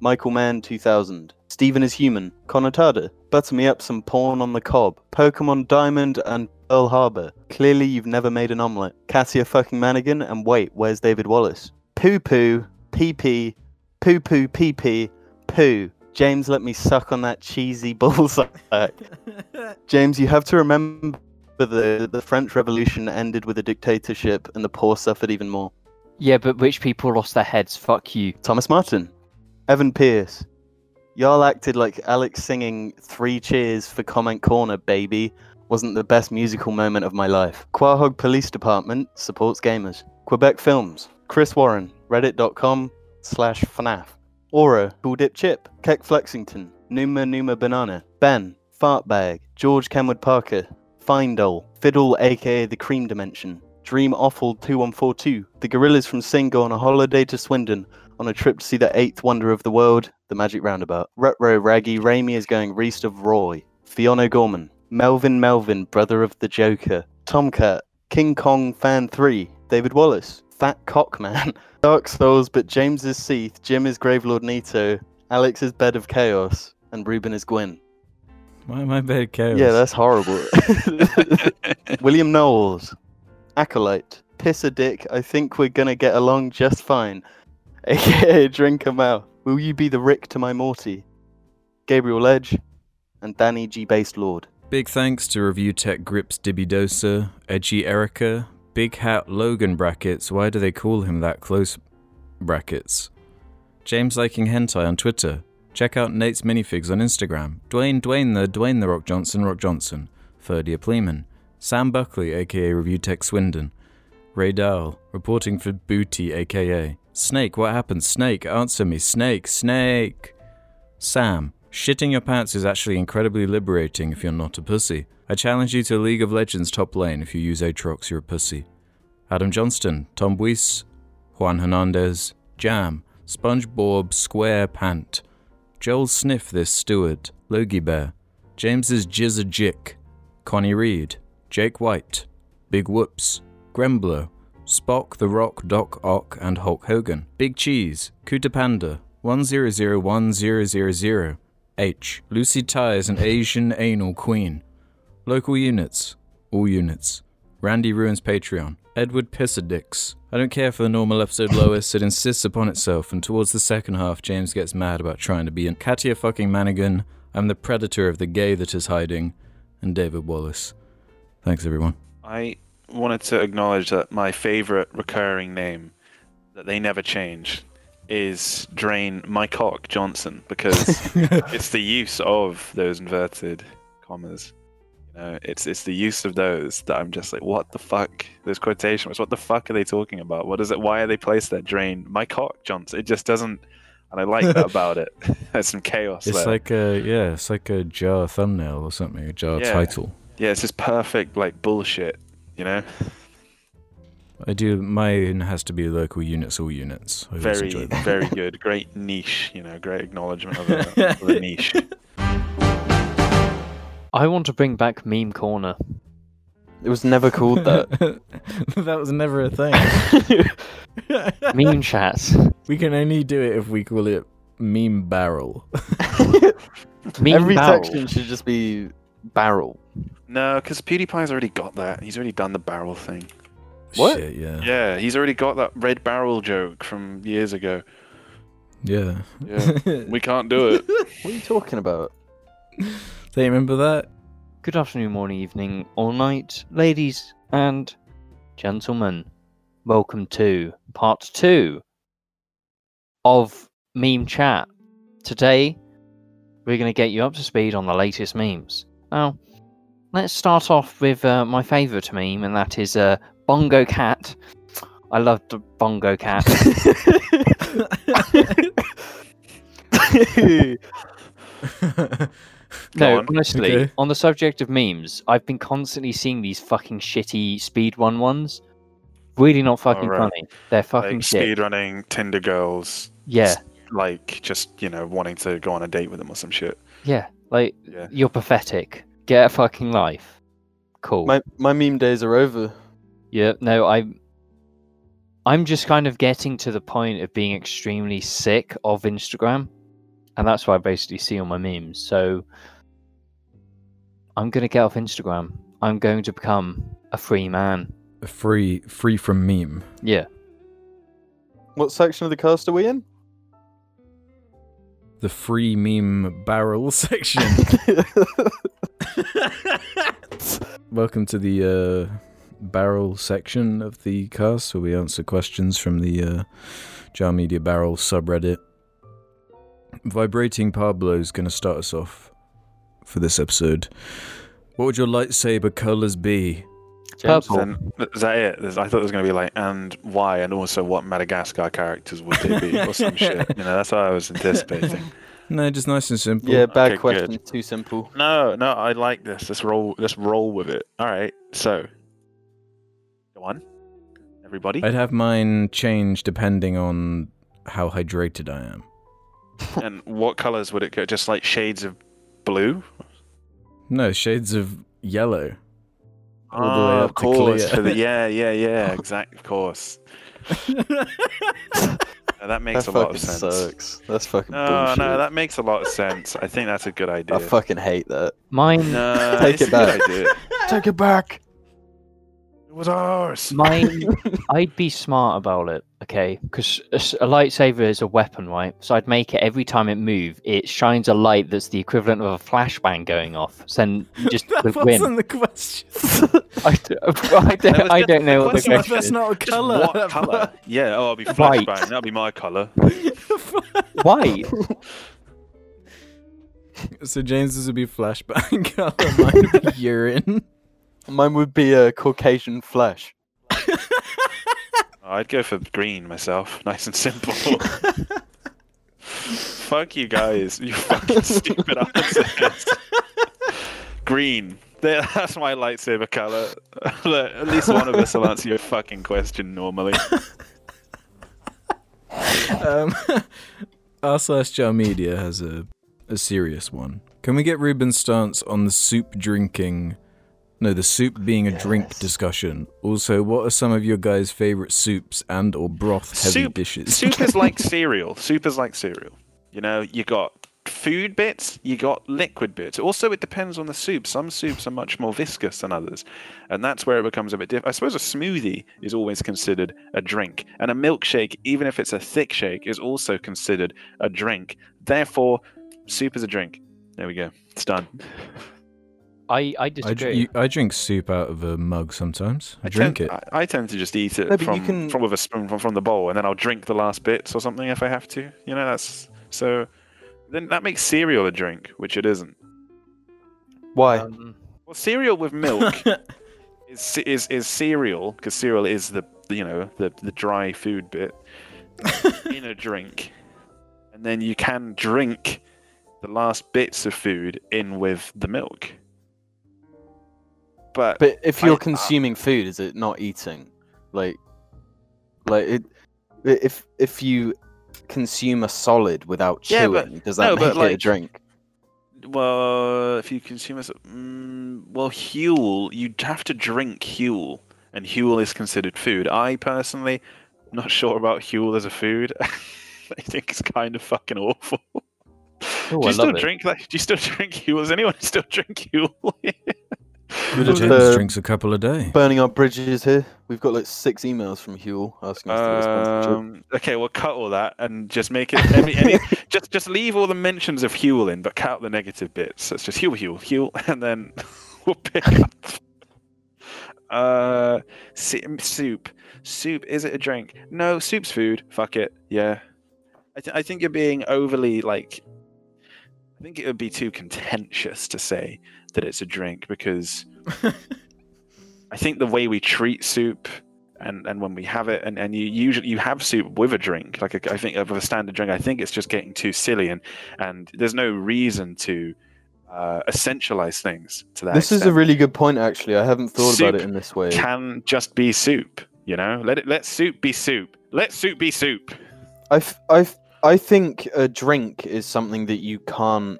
Michael Mann 2000, Steven is Human, Connotada, Butter Me Up Some Porn on the Cob, Pokemon Diamond and Pearl Harbor. Clearly, you've never made an omelette. Cassia fucking Manigan, and wait, where's David Wallace? Poo poo, pee pee, poo poo pee pee, poo. James, let me suck on that cheesy bullsack. James, you have to remember the the French Revolution ended with a dictatorship, and the poor suffered even more.
yeah, but rich people lost their heads. Fuck you.
Thomas Martin, Evan Pierce, y'all acted like Alex singing Three Cheers for Comment Corner, baby, wasn't the best musical moment of my life. Quahog Police Department supports gamers. Quebec Films, Chris Warren, reddit.com slash FNAF. Aura, Cool Dip Chip, Keck Flexington, Numa Numa Banana, Ben, Fartbag, George Kenwood Parker, Findole, Fiddle aka The Cream Dimension, Dream Awful 2142, The Gorillas from Sing on a holiday to Swindon on a trip to see the eighth wonder of the world, the Magic Roundabout. Retro Raggy Raimi is going Reast of Roy. Fiona Gorman. Melvin Melvin, brother of the Joker. Tomcat. King Kong Fan 3. David Wallace. Fat Cockman. Dark Souls, but James is Seath, Jim is Gravelord Nito, Alex is Bed of Chaos, and Ruben is Gwyn.
Why am I bad chaos?
Yeah, that's horrible. William Knowles. Acolyte. Piss a dick. I think we're gonna get along just fine. AKA Drink a Mouth. Will you be the Rick to my Morty? Gabriel Ledge. And Danny G. Based Lord.
Big thanks to Review Tech Grips Dibidosa, Edgy Erica, Big Hat Logan brackets. Why do they call him that close brackets? James Liking Hentai on Twitter. Check out Nate's minifigs on Instagram. Dwayne Dwayne the Dwayne the Rock Johnson Rock Johnson. Ferdia Pleeman. Sam Buckley, aka Review Tech Swindon. Ray Dowell, reporting for Booty, aka. Snake, what happened? Snake, answer me. Snake, Snake. Sam, shitting your pants is actually incredibly liberating if you're not a pussy. I challenge you to League of Legends top lane if you use Aatrox, you're a pussy. Adam Johnston, Tom Buis, Juan Hernandez, Jam, SpongeBob Square Pant, Joel Sniff this Steward, Logie Bear, James's Jizz a Jick, Connie Reed, Jake White, Big Whoops, Grembler, Spock the Rock Doc Ock and Hulk Hogan, Big Cheese, Kuta Panda, 10010000, H, Lucy Ty is an Asian anal queen, Local units, all units, Randy Ruins Patreon, Edward Pissadix. I don't care for the normal episode Lois, it insists upon itself, and towards the second half, James gets mad about trying to be an Katia fucking Manigan, I'm the predator of the gay that is hiding, and David Wallace. Thanks, everyone.
I wanted to acknowledge that my favorite recurring name that they never change is Drain My Cock Johnson because it's the use of those inverted commas. You know, it's it's the use of those that I'm just like, what the fuck? Those quotation marks. What the fuck are they talking about? What is it? Why are they placed there? Drain My Cock Johnson. It just doesn't. And I like that about it. There's some chaos
It's
there.
like a, yeah, it's like a jar thumbnail or something, a jar
Yeah.
title.
yeah, it's just perfect like bullshit. You know,
I do, mine has to be local units, all units. I
very very good. Great niche. You know, great acknowledgement of of a niche.
I want to bring back Meme Corner.
It was never called that.
that was never a thing.
Meme chat.
we can only do it if we call it meme barrel.
Meme
Every
barrel.
section should just be barrel.
No, because PewDiePie's already got that. He's already done the barrel thing.
What?
Shit, yeah.
Yeah, he's already got that red barrel joke from years ago.
Yeah.
Yeah, we can't do it.
What are you talking about?
They remember that?
Good afternoon, morning, evening, all night, ladies and gentlemen. Welcome to part two of Meme Chat. today we're going to get you up to speed on the latest memes. Now, let's start off with uh, my favourite meme, and that is uh, Bongo Cat. I love the Bongo Cat. no,
on.
honestly,
Okay.
on the subject of memes, I've been constantly seeing these fucking shitty speed one ones. Really not fucking
right.
funny. They're fucking
like
shit.
speed running Tinder girls.
Yeah,
Like just you know wanting to go on a date with them or some shit.
yeah. Like
Yeah.
you're pathetic. Get a fucking life. Cool.
My my meme days are over.
Yeah, no, I'm I'm just kind of getting to the point of being extremely sick of Instagram. And that's what I basically see on my memes. So I'm gonna get off Instagram. I'm going to become a free man.
free, free from meme.
Yeah.
What section of the cast are we in?
The free meme barrel section. Welcome to the uh, barrel section of the cast where we answer questions from the uh, Jar Media Barrel subreddit. Vibrating Pablo is going to start us off for this episode. What would your lightsaber colors be?
Purple.
Then is that it? I thought it was going to be like and why and also what Madagascar characters would they be or some shit. You know, that's what I was anticipating.
No, just nice and simple.
yeah, bad
Okay,
question.
good.
Too simple.
No, no, I like this. Let's roll. Let's roll with it. All right. So, go on, everybody.
I'd have mine change depending on how hydrated I am.
and what colors would it go? Just like shades of blue.
No, shades of yellow. All the
Ah, of course. for the- yeah, yeah, yeah. Exact. Of course. Uh, that makes
that
a lot of sense.
sucks. That's fucking
No,
bullshit.
no, that makes a lot of sense. I think that's a good idea.
I fucking hate that.
Mine
No,
Take it back. Take it back.
It was ours.
mine I'd be smart about it, okay? Because a lightsaber is a weapon, right? So I'd make it every time it moves, it shines a light that's the equivalent of a flashbang going off. So then you just
that
would
wasn't
win.
the question.
I, d- I
That
don't,
was
I don't know
the
what the
question.
question
That's not a
Just
color.
What color? Yeah. Oh, I'll be
White.
flashbang. That'll be my color.
White.
so James's would be flashbang color. Mine would be urine.
Mine would be a Caucasian flesh.
I'd go for green myself. Nice and simple. Fuck you guys. You fucking stupid answers. green. That's my lightsaber color. Look, At least one of us will answer your fucking question normally.
Um, R slash Jar Media has a, a serious one. Can we get Ruben's stance on the soup drinking? No, the soup being a drink discussion. Also, what are some of your guys' favorite soups and or broth heavy
Soup-
dishes?
Soup is like cereal. Soup is like cereal. You know, you got food bits, you got liquid bits. Also, it depends on the soup. Some soups are much more viscous than others, and that's where it becomes a bit different. I suppose a smoothie is always considered a drink, and a milkshake, even if it's a thick shake, is also considered a drink. Therefore, soup is a drink. There we go. It's done.
I, I
I,
disagree.
dr- you- I drink soup out of a mug sometimes. I,
I
drink
tend,
it.
I, I tend to just eat it
No, you
from,
can-
from with a spoon from, from the bowl, and then I'll drink the last bits or something if I have to. You know, that's so. Then that makes cereal a drink, which it isn't.
Why?
Um,
Well, cereal with milk is is is cereal because cereal is the the, you know the the dry food bit in a drink, and then you can drink the last bits of food in with the milk. But,
But if you're
I-
consuming food, is it not eating? Like, like it. If if you consume a solid without
Yeah,
chewing,
but-
does that
no,
make it a drink?
Well, if you consume a, mm, well, Huel, you'd have to drink Huel, and Huel is considered food. I personally, not sure about Huel as a food. I think it's kind of fucking awful.
oh,
do
I
you still
love it.
drink that? Do you still drink Huel? Does anyone still drink Huel?
We're just, uh,
drinks a couple a day.
burning our bridges here. We've got like six emails from Huel asking us to respond to
um, okay, we'll cut all that and just make it. Any, any, just just leave all the mentions of Huel in, but cut out the negative bits. So it's just Huel, Huel, Huel, and then we'll pick up. Uh, soup. Soup. Is it a drink? No, soup's food. Fuck it. Yeah. I, th- I think you're being overly like I think it would be too contentious to say that it's a drink because I think the way we treat soup and, and when we have it and, and you usually you have soup with a drink like a, I think of a standard drink I think it's just getting too silly and and there's no reason to uh, essentialize things to that
This is a really good point, actually. I haven't thought about it in this way.
can just be soup you know let it let soup be soup let soup be soup
I I I think a drink is something that you can't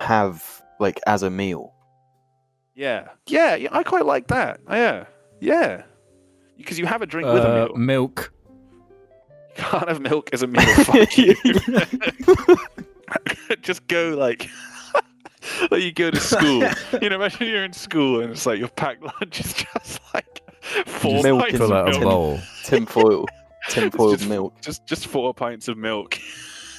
have like as a meal.
Yeah yeah, yeah I quite like that yeah yeah because you have a drink with a
Uh,
meal
milk.
You can't have milk as a meal. Fuck you. Just go like, like you go to school. You know, imagine you're in school and it's like your packed lunch is just like four
Milk
pints
in
of
Fill out a
milk.
bowl.
Tin foil, tin
It's
foiled
just-
milk.
Just just four pints of milk.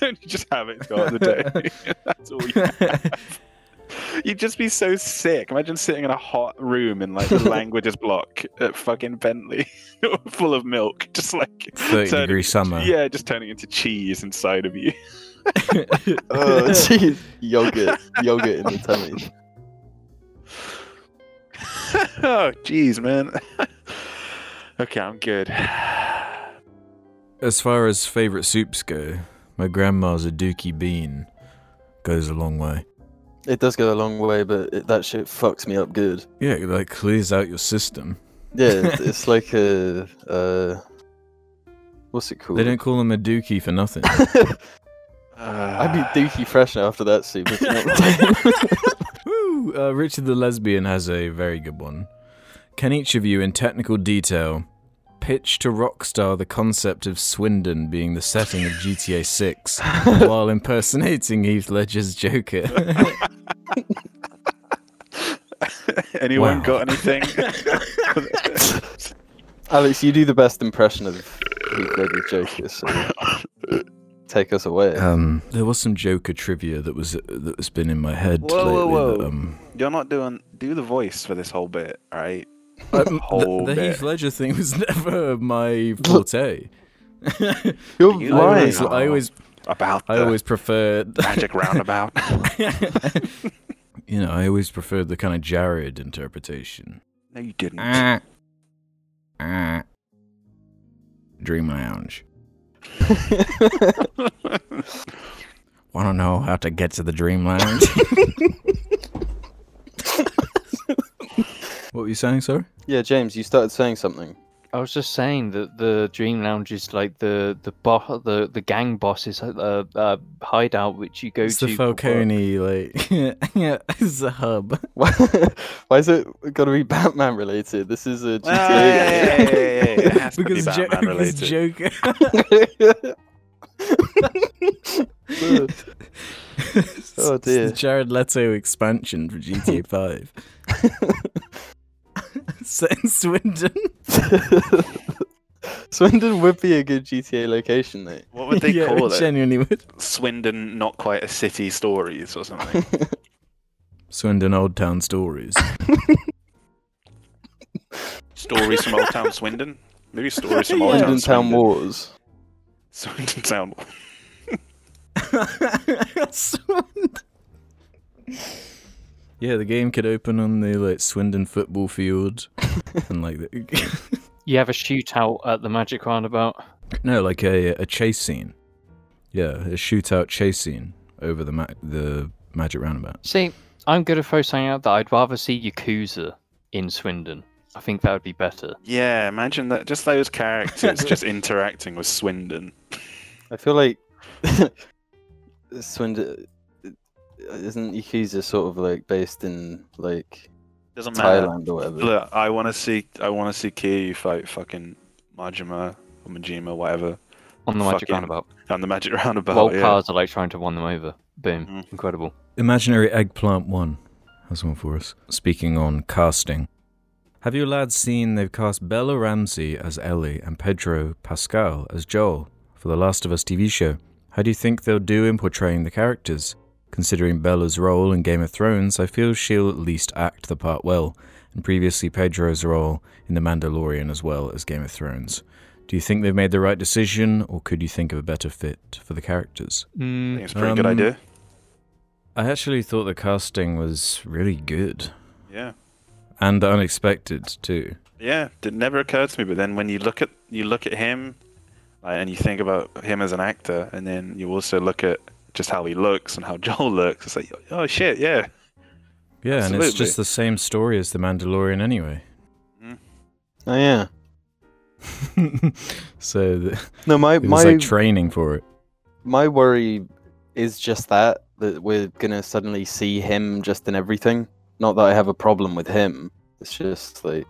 and you just have it throughout the day. That's all you have. You'd just be so sick. Imagine sitting in a hot room in like the languages block at fucking Bentley, full of milk, just like
30
turning-
degree summer.
Yeah, just turning into cheese inside of you.
Oh, cheese, Yogurt, yogurt in the tummy.
oh, jeez, man. okay, I'm good.
As far as favourite soups go, my grandma's a dookie bean goes a long way.
It does go a long way, but it, that shit fucks me up good.
Yeah, it like clears out your system.
Yeah, it's, it's like a uh, what's it called?
They don't call them a dookie for nothing.
I'd be dookie fresh after that soup. if you know what I'm saying.
Woo! Uh, Richard the Lesbian has a very good one. Can each of you, in technical detail, pitch to Rockstar the concept of Swindon being the setting of GTA 6 while impersonating Heath Ledger's Joker?
Anyone
Wow.
got anything?
Alex, you do the best impression of Heath Ledger's Joker, so take us away.
um, there was some Joker trivia that was that has been in my head
Whoa,
lately.
whoa,
that,
whoa.
um,
You're not doing. Do the voice for this whole bit, all right?
Um,
whole
the, the. Heath Ledger thing was never my forte.
You're
you
I
lying.
always, I always,
About
I
the
always preferred
magic roundabout.
you know, I always preferred the kind of Jared interpretation.
no, you didn't.
Ah. Ah. Dream Lounge. Want to know how to get to the Dream Lounge? What were you saying, sorry?
yeah, James, you started saying something.
I was just saying that the Dream Lounge is like the the bo- the the gang boss's uh, uh, hideout, which you go
It's
to.
the
for work.
Falcone, like, yeah, it's a hub.
Why, why is it got to be Batman related? This is a GTA.
Ah, yeah, yeah, to be
because, jo-
Batman
because. Joker.
Oh,
It's the
dear.
Jared Leto expansion for GTA 5. Set in Swindon.
Swindon would be a good GTA location, though.
What would they
yeah,
call
it
it?
genuinely would.
Swindon, not quite a city stories or something.
Swindon Old Town Stories.
stories from Old Town Swindon. Maybe stories from
Yeah.
Old Town
Swindon Town
Swindon.
Wars.
Swindon Town. Wars.
Swindon. Yeah, the game could open on the like Swindon football field, and like the,
You have a shootout at the Magic Roundabout.
no, like a a chase scene. Yeah, a shootout chase scene over the ma- the Magic Roundabout.
See, I'm going to throw something out that I'd rather see Yakuza in Swindon. I think that would be better.
Yeah, imagine that. Just those characters just interacting with Swindon.
I feel like Swindon isn't Yakuza sort of like based in like
Doesn't matter.
Thailand or whatever.
Look, I want to see. I want to see Kiryu fight fucking Majima or Majima, whatever,
On the Magic
Fucking-
Roundabout.
on the Magic Roundabout.
While
yeah.
cars are like trying to won them over. Boom.
Mhm.
Incredible.
Imaginary Eggplant 1 has one for us. Speaking on casting. Have you lads seen they've cast Bella Ramsey as Ellie and Pedro Pascal as Joel for the Last of Us TV show? How do you think they'll do in portraying the characters? Considering Bella's role in Game of Thrones, I feel she'll at least act the part well, and previously Pedro's role in The Mandalorian as well as Game of Thrones. Do you think they've made the right decision, or could you think of a better fit for the characters?
I think
Mm,
it's a pretty good
Um,
idea.
I actually thought the casting was really good
Yeah.
and unexpected too.
Yeah, it never occurred to me. But then when you look at you look at him, like, and you think about him as an actor, and then you also look at just how he looks and how Joel looks, it's like, oh, oh shit, yeah,
Yeah, and it's just the same story as The Mandalorian anyway. Mm-hmm.
Oh yeah.
so the,
No, my
it was
my
like training for it.
my worry is just that that we're gonna suddenly see him just in everything. Not that I have a problem with him. It's just like,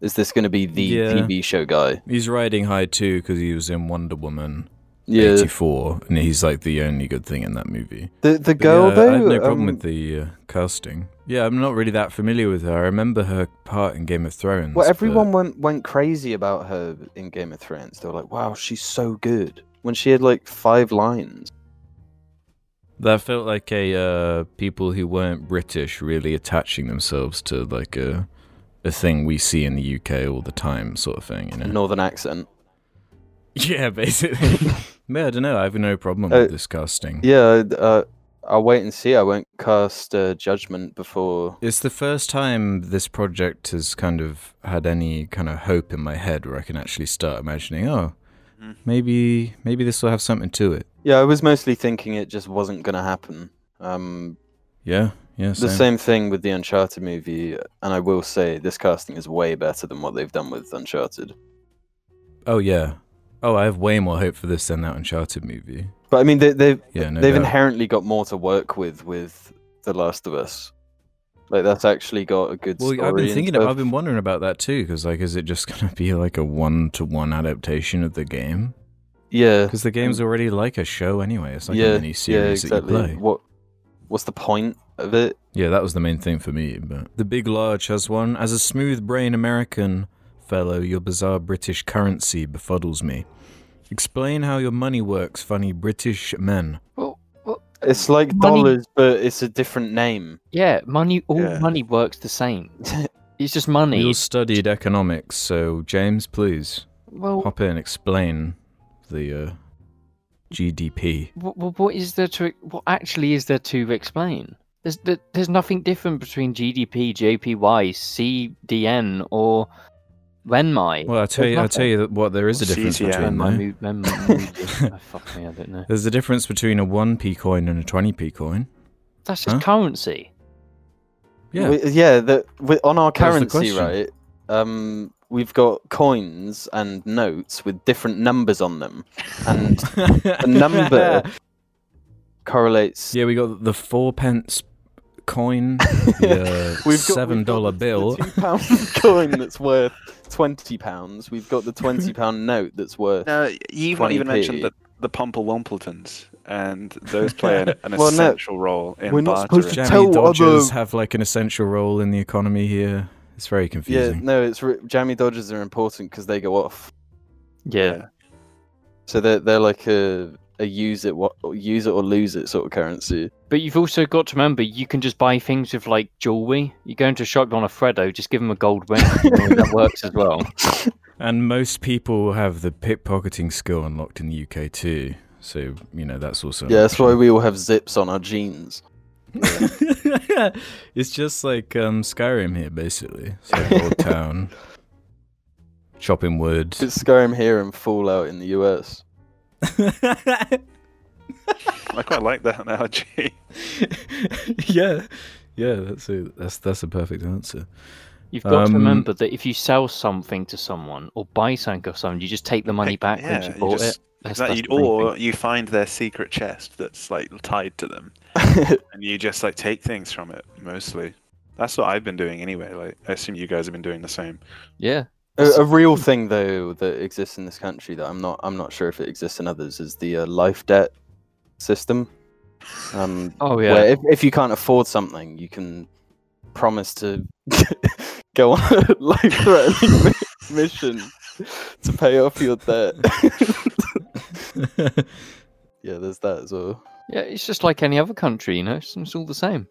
is this gonna be the
Yeah.
TV show guy?
He's riding high too because he was in Wonder Woman
Yeah.
'84, and he's like the only good thing in that movie.
The the
But
girl
yeah,
though.
I have no problem
um,
with the uh, casting. Yeah, I'm not really that familiar with her. I remember her part in Game of Thrones.
Well,
but-
everyone went went crazy about her in Game of Thrones. They were like, "Wow, she's so good." When she had like five lines.
That felt like a uh, people who weren't British really attaching themselves to like a a thing we see in the UK all the time, sort of thing. You know?
Northern accent.
Yeah, basically. yeah, I don't know. I have no problem
Uh,
with this casting.
Yeah, uh, I'll wait and see. I won't cast uh, judgment before.
It's the first time this project has kind of had any kind of hope in my head where I can actually start imagining, oh,
Mhm.
maybe maybe this will have something to it.
Yeah, I was mostly thinking it just wasn't going to happen. Um,
Yeah, yeah.
the same thing with the Uncharted movie, and I will say this casting is way better than what they've done with Uncharted.
Oh yeah. Oh, I have way more hope for this than that Uncharted movie.
But I mean, they, they've
Yeah, no
they've
doubt.
inherently got more to work with with The Last of Us. Like that's actually got a good
Well,
story.
I've been thinking,
stuff.
I've been wondering about that too, because like, is it just gonna be like a one-to-one adaptation of the game?
yeah,
Because the game's already like a show anyway. It's like
yeah,
a mini
yeah,
series
exactly.
that you play.
What what's the point of it?
Yeah, that was the main thing for me. But the big large has one. As a smooth brain American fellow, your bizarre British currency befuddles me. Explain how your money works, funny British men.
Well, well,
It's like
Money-
dollars, but it's a different name.
yeah, money. All
Yeah.
money works the same. It's just money.
all studied economics, so James, please
Well,
hop in, and explain the uh, GDP.
what, what, what is there to? What actually is there to explain? There's there, there's nothing different between GDP, JPY, CDN, or Renmai.
Well, I'll tell you, I'll tell you that what there is a difference
CTN.
between
Renmai,
there.
Mu- Renmai, Mu- oh, fuck me, I don't know.
There's a difference between a 1p coin and a 20p coin.
That's just
Huh?
currency.
Yeah.
We- yeah. The, we, on our
That was the
currency,
question.
right? Um, we've got coins and notes with different numbers on them, and the number correlates.
Yeah, we got the four pence coin, the uh,
We've got-
seven
we've got
dollar
the-
bill.
The two pound coin that's worth twenty pounds. We've got the twenty pound note that's worth.
No, you've not even
20p.
mentioned the the Pumple and those play an, an
Well, no,
essential role in
we're not supposed to.
Jammy
tell
Dodgers
other-
have like an essential role in the economy here. It's very confusing.
Yeah, no, it's re- jammy dodgers are important because they go off.
Yeah.
So they're they're like a a use it what use it or lose it sort of currency.
But you've also got to remember, you can just buy things with like jewelry. You go into a shop on a Freddo, just give them a gold ring. that works as well.
And most people have the pickpocketing skill unlocked in the UK too. So you know that's also.
Yeah, that's why we all have zips on our jeans.
it's just like um, Skyrim here, basically. It's like old town, chopping wood.
It's Skyrim here and Fallout in the US.
I quite like that analogy.
yeah, yeah. That's a that's that's a perfect answer.
You've got
Um,
to remember that if you sell something to someone or buy something off someone, you just take the money back
yeah,
once you
you
bought
just-
it. That's,
That
that's
you-
the main
or
thing.
you find their secret chest that's like tied to them, and you just like take things from it. Mostly, that's what I've been doing anyway. Like, I assume you guys have been doing the same.
yeah.
A, a real thing though that exists in this country that I'm not I'm not sure if it exists in others is the uh, life debt system. Um,
Oh yeah.
where if, if you can't afford something, you can promise to go on a life-threatening mi- mission to pay off your debt. yeah, there's that as well.
Yeah, it's just like any other country, you know. It's, it's all the same.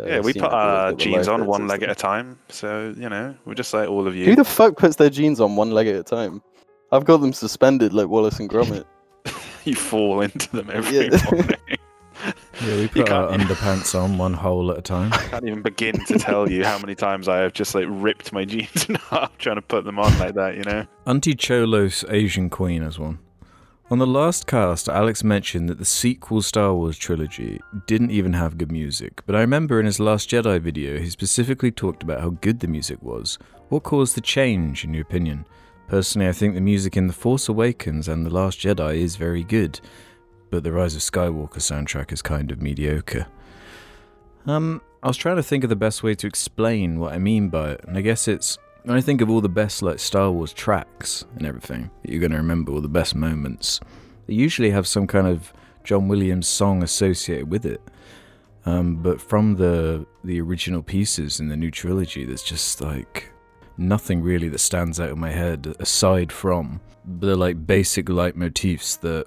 Yeah,
I've
we put
that,
our jeans on one leg at a time. So you know, we're just like all of you.
Who the fuck puts their jeans on one leg at a time? I've got them suspended like Wallace and Gromit.
you fall into them every
Yeah.
morning.
Yeah, we put our underpants on one hole at a time.
I can't even begin to tell you how many times I have just like ripped my jeans in half trying to put them on like that. You know.
Auntie Cholo's Asian Queen as one. On the last cast, Alex mentioned that the sequel Star Wars trilogy didn't even have good music, but I remember in his Last Jedi video, he specifically talked about how good the music was. What caused the change, in your opinion? Personally, I think the music in The Force Awakens and The Last Jedi is very good, but the Rise of Skywalker soundtrack is kind of mediocre. Um, I was trying to think of the best way to explain what I mean by it, and I guess it's when I think of all the best like Star Wars tracks and everything that you're going to remember, all the best moments, they usually have some kind of John Williams song associated with it. Um, but from the the original pieces in the new trilogy, there's just like nothing really that stands out in my head aside from the like basic leitmotifs that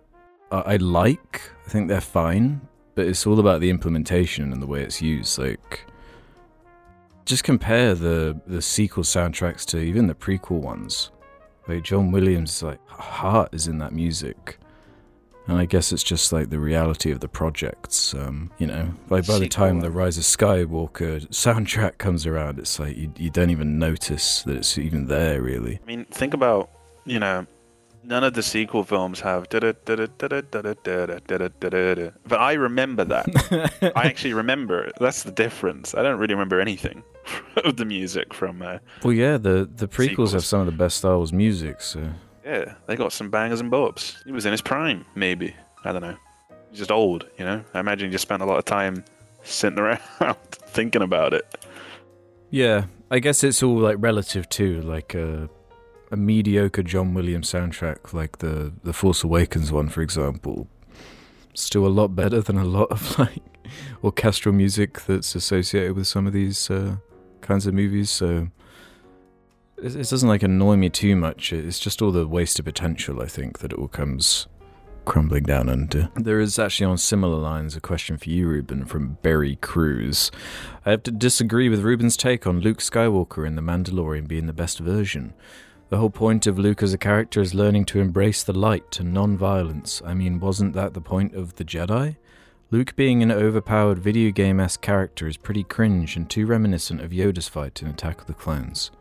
I I like. I think they're fine, but it's all about the implementation and the way it's used. Like just compare the the sequel soundtracks to even the prequel ones. Like John Williams, like heart is in that music, and I guess it's just like the reality of the projects. Um, you know, like by the time the Rise of Skywalker soundtrack comes around, it's like you you don't even notice that it's even there really.
I mean, think about you know none of the sequel films have but i remember that. I actually remember that's the difference. I don't really remember anything. of the music from. Uh,
well, yeah, the the prequels
Sequels.
have some of the best Star Wars music. So
yeah, they got some bangers and bops. He was in his prime, maybe. I don't know. He's just old, you know. I imagine he just spent a lot of time sitting around thinking about it.
Yeah, I guess it's all like relative too. Like a a mediocre John Williams soundtrack, like the the Force Awakens one, for example, still a lot better than a lot of like orchestral music that's associated with some of these uh, kinds of movies. So it, it doesn't like annoy me too much. It's just all the wasted potential. I think that it all comes crumbling down under. There is actually on similar lines a question for you, Ruben, from Barry Cruz. I have to disagree with Ruben's take on Luke Skywalker in The Mandalorian being the best version. The whole point of Luke as a character is learning to embrace the light and non violence. I mean, wasn't that the point of the Jedi? Luke being an overpowered video game esque character is pretty cringe and too reminiscent of Yoda's fight in Attack of the Clones.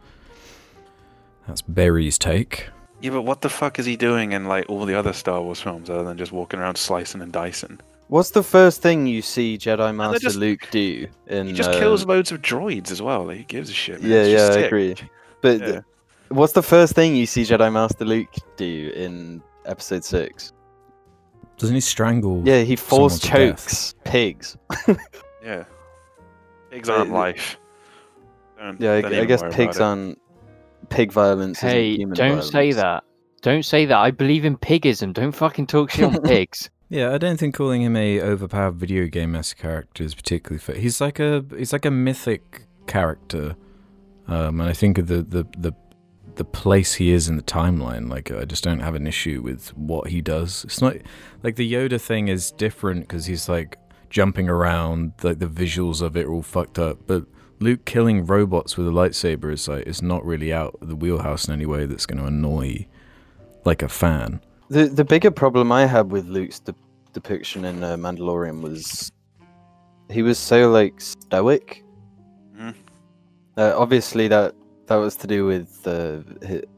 That's Barry's take.
Yeah, but what the fuck is he doing in like all the other Star Wars films other than just walking around slicing and dicing?
What's the first thing you see Jedi Master
just-
Luke do? In
He just
uh,
kills loads of droids as well. Like, he gives a shit. Man.
Yeah,
It's
yeah,
just
I agree. But
Yeah.
what's the first thing you see Jedi Master Luke do in Episode Six?
Doesn't he strangle?
Yeah, he force
someone to death?
chokes pigs.
Yeah. Pigs aren't life. Don't-
Yeah,
don't
I, I guess pigs
about
aren't pig violence. isn't
Hey,
human
don't say that. Don't say that. I believe in pigism. Don't fucking talk shit on pigs.
Yeah, I don't think calling him a overpowered video game esque character is particularly fair. He's like a he's like a mythic character, um, and I think of the, the the the place he is in the timeline. Like, I just don't have an issue with what he does. It's not like the Yoda thing is different because he's like jumping around, like the visuals of it are all fucked up. But Luke killing robots with a lightsaber is like it's not really out of the wheelhouse in any way that's going to annoy like a fan.
The the bigger problem I had with Luke's de- depiction in uh, Mandalorian was he was so like stoic.
Mhm.
Uh, obviously, that that was to do with the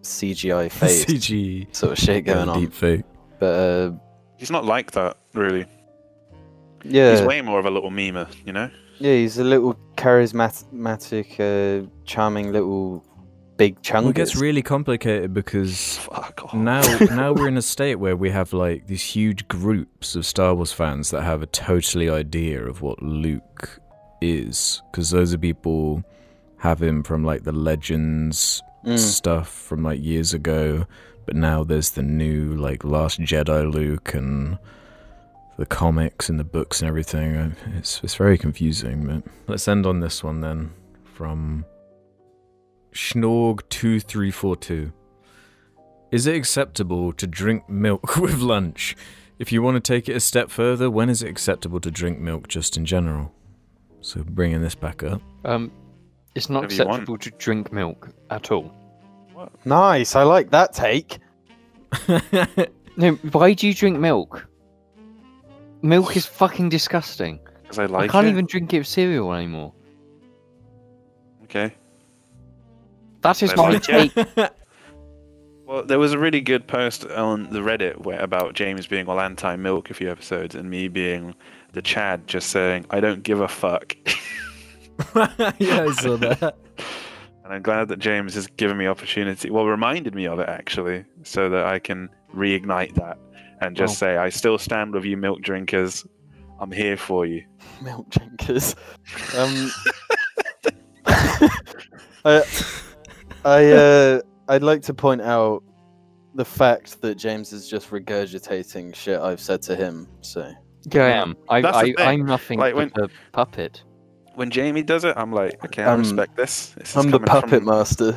CGI face
CG
sort of shit going on.
deep fake.
But uh,
He's not like that, really.
yeah,
He's way more of a little memer, you know?
yeah, he's a little charismatic, uh, charming little big chungus.
Well, it gets really complicated because
Fuck off.
now now we're in a state where we have like these huge groups of Star Wars fans that have a totally idea of what Luke is because those are people have him from like the legends
Mm.
stuff from like years ago but now there's the new like last jedi luke and the comics and the books and everything it's it's very confusing but let's end on this one then from Schnorg2342. Is it acceptable to drink milk with lunch? If you want to take it a step further, when is it acceptable to drink milk just in general? So bringing this back up.
Um, it's not
Whatever you want.
acceptable to drink milk at all.
Nice, I like that take.
No, why do you drink milk? Milk is fucking disgusting.
Because I
I
like
can't
it.
even drink it with cereal anymore.
Okay.
That is
I
my
like it.
take.
Well, there was a really good post on the Reddit where, about James being all anti-milk a few episodes, and me being the Chad, just saying I don't give a fuck.
yeah, I saw that.
And I'm glad that James has given me opportunity. Well, reminded me of it actually, so that I can reignite that and just say I still stand with you, milk drinkers. I'm here for you.
Milk drinkers. Um, I, I, uh, I'd like to point out the fact that James is just regurgitating shit I've said to him. So
Yeah, I am. I, I,
thing.
I'm nothing
Like,
but a puppet.
When Jamie does it, I'm like, okay, I
Um,
respect this. this is
I'm the
coming
puppet
from-
master.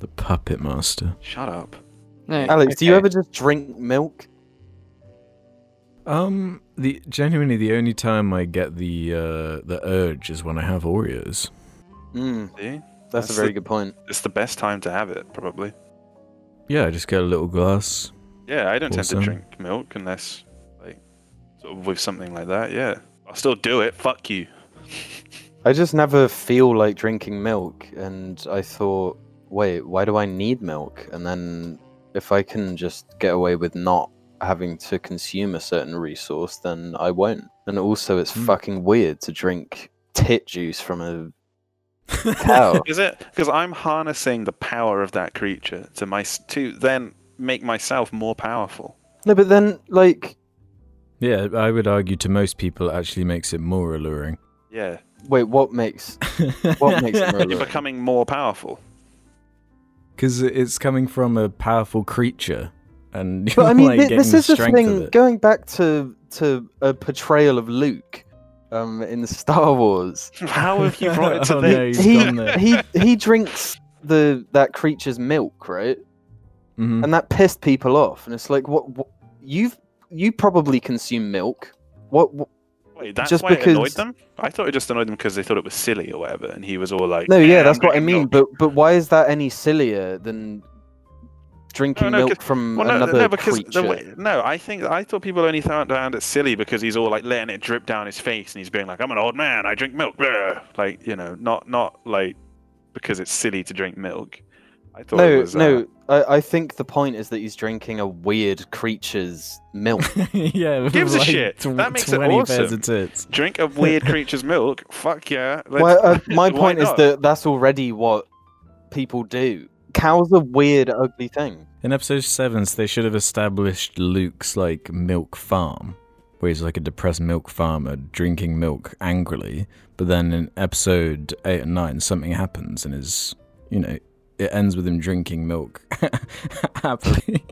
The puppet master.
Shut up.
No,
Alex, do you
okay.
ever just drink milk?
Um, the genuinely the only time I get the uh the urge is when I have Oreos.
Mm,
See,
that's,
That's
a very
the-
good point.
it's the best time to have it, probably.
Yeah, I just get a little glass.
Yeah, I don't tend to drink milk unless, like, sort of with something like that. Yeah, I'll still do it. Fuck you.
I just never feel like drinking milk, and I thought, wait, why do I need milk? And then if I can just get away with not having to consume a certain resource, then I won't. And also, it's
Hmm.
fucking weird to drink tit juice from a cow.
Is it because I'm harnessing the power of that creature to my to then make myself more powerful?
no, but then like,
Yeah, I would argue to most people it actually makes it more alluring.
Yeah,
wait, what makes What makes it
you're becoming more powerful.
Because it's coming from a powerful creature, and you're
But I mean,
like
thi- this is the thing. Going back to to a portrayal of Luke, um, in Star Wars,
How have you brought it to
Oh,
this?
no, he's
he
gone there.
he he drinks the that creature's milk, right?
Mhm.
And that pissed people off. And it's like, what, what you've you probably consume milk. What, what?
Wait, that's
just
why it annoyed
because-
them. I thought it just annoyed them because they thought it was silly or whatever, and he was all like,
No, yeah, that's what I mean.
milk."
But but why is that any sillier than drinking
no,
milk
'cause-
from
Well, no,
another
no, because
creature?
the way, no, I think I thought people only found it silly because he's all like letting it drip down his face and he's being like, "I'm an old man, I drink milk," like you know, not not like because it's silly to drink milk. I thought it
no,
was, uh,
no. I, I think the point is that he's drinking a weird creature's milk.
yeah, with
gives a shit?
tw-
That makes it
20 pairs
awesome.
tits.
drink a weird creature's milk. Fuck yeah.
Well, uh, my
why
point is that that's already what people do. Cows are weird, ugly thing.
In episode seven, they should have established Luke's like milk farm, where he's like a depressed milk farmer drinking milk angrily. But then in episode eight and nine, something happens, and is you know it ends with him drinking milk happily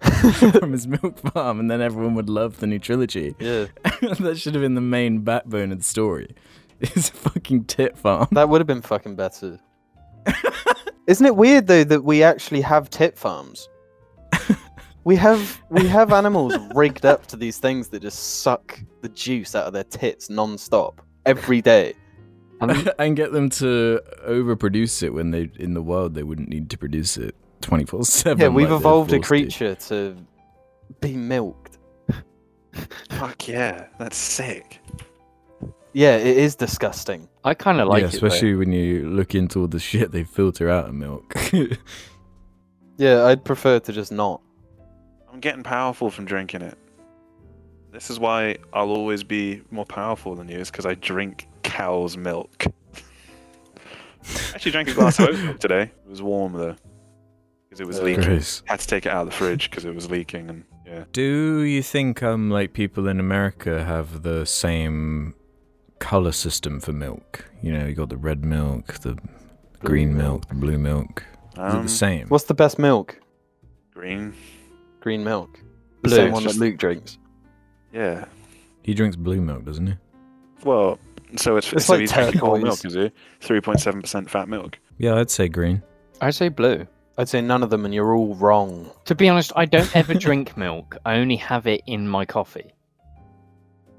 from his milk farm, and then everyone would love the new trilogy.
Yeah,
that should have been the main backbone of the story. It's a fucking tit farm.
that would have been fucking better. Isn't it weird though that we actually have tit farms? We have we have animals rigged up to these things that just suck the juice out of their tits non-stop every day.
and get them to overproduce it when they in the wild they wouldn't need to produce it 24 7
Yeah, we've evolved a creature to be milked.
fuck yeah. That's sick.
Yeah, it is disgusting.
I kind of like
yeah,
it. though.
especially when you look into all the shit they filter out of milk
Yeah, I'd prefer to just not.
I'm getting powerful from drinking it. This is why I'll always be more powerful than you, is because I drink cow's milk. Actually, drank a glass of oat milk today. It was warm though, because it was
Uh,
leaking.
Gross.
Had to take it out of the fridge because it was leaking, and yeah.
do you think um like people in america have the same color system for milk you know you got the red milk the green milk the blue milk is it
Um,
the same
What's the best milk?
green.
Green milk. The
Blue.
same one
Just-
that Luke drinks.
Yeah.
he drinks blue milk doesn't he
Well, so it's,
It's
so
like
he's whole milk, is he? Three point seven percent fat milk.
yeah i'd say green
I'd say blue.
I'd say none of them, and you're all wrong.
To be honest, I don't ever drink milk. I only have it in my coffee.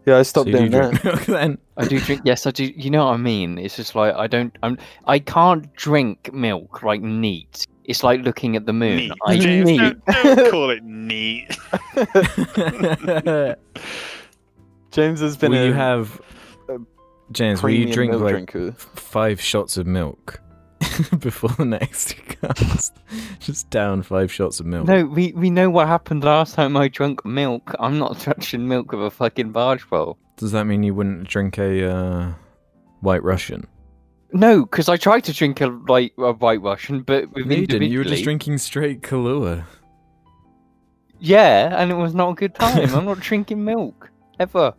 Yeah, I
so
stopped
you do
doing that.
milk then
I do drink. Yes, I do. You know what I mean? It's just like I don't. I'm. I can't drink milk like neat. It's like looking at the moon.
Neat.
I,
James,
neat.
Don't, don't call it neat.
James has been
will
a
you have James? Will you drink like
drinker.
five shots of milk before the next comes? Just down five shots of milk.
No, we, we know what happened last time I drank milk. I'm not touching milk with a fucking barge pole.
Does that mean you wouldn't drink a uh, White Russian?
No, because I tried to drink a like a White Russian, but with
No, you didn't. You were just drinking straight Kahlua.
Yeah, and it was not a good time. I'm not drinking milk ever.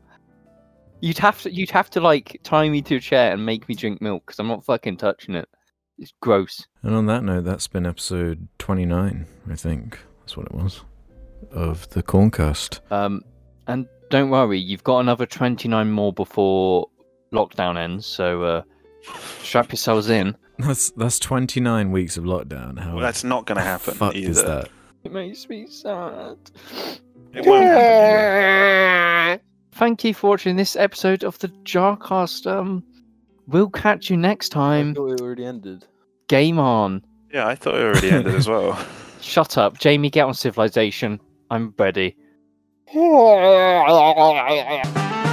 You'd have to you'd have to like tie me to a chair and make me drink milk because I'm not fucking touching it. It's gross.
And on that note, that's been episode 29, I think. That's what it was. Of the Corncast.
Um, and don't worry, you've got another 29 more before lockdown ends. So uh, strap yourselves in.
That's that's 29 weeks of lockdown. How
Well, that's not going to happen
fuck
either.
is that?
It makes me sad.
It won't happen.
Thank you for watching this episode of the Jarcast. Um, we'll catch you next
I
time.
thought it already ended.
Game on.
Yeah, I thought it already ended as well.
Shut up, Jamie. Get on Civilization. I'm ready.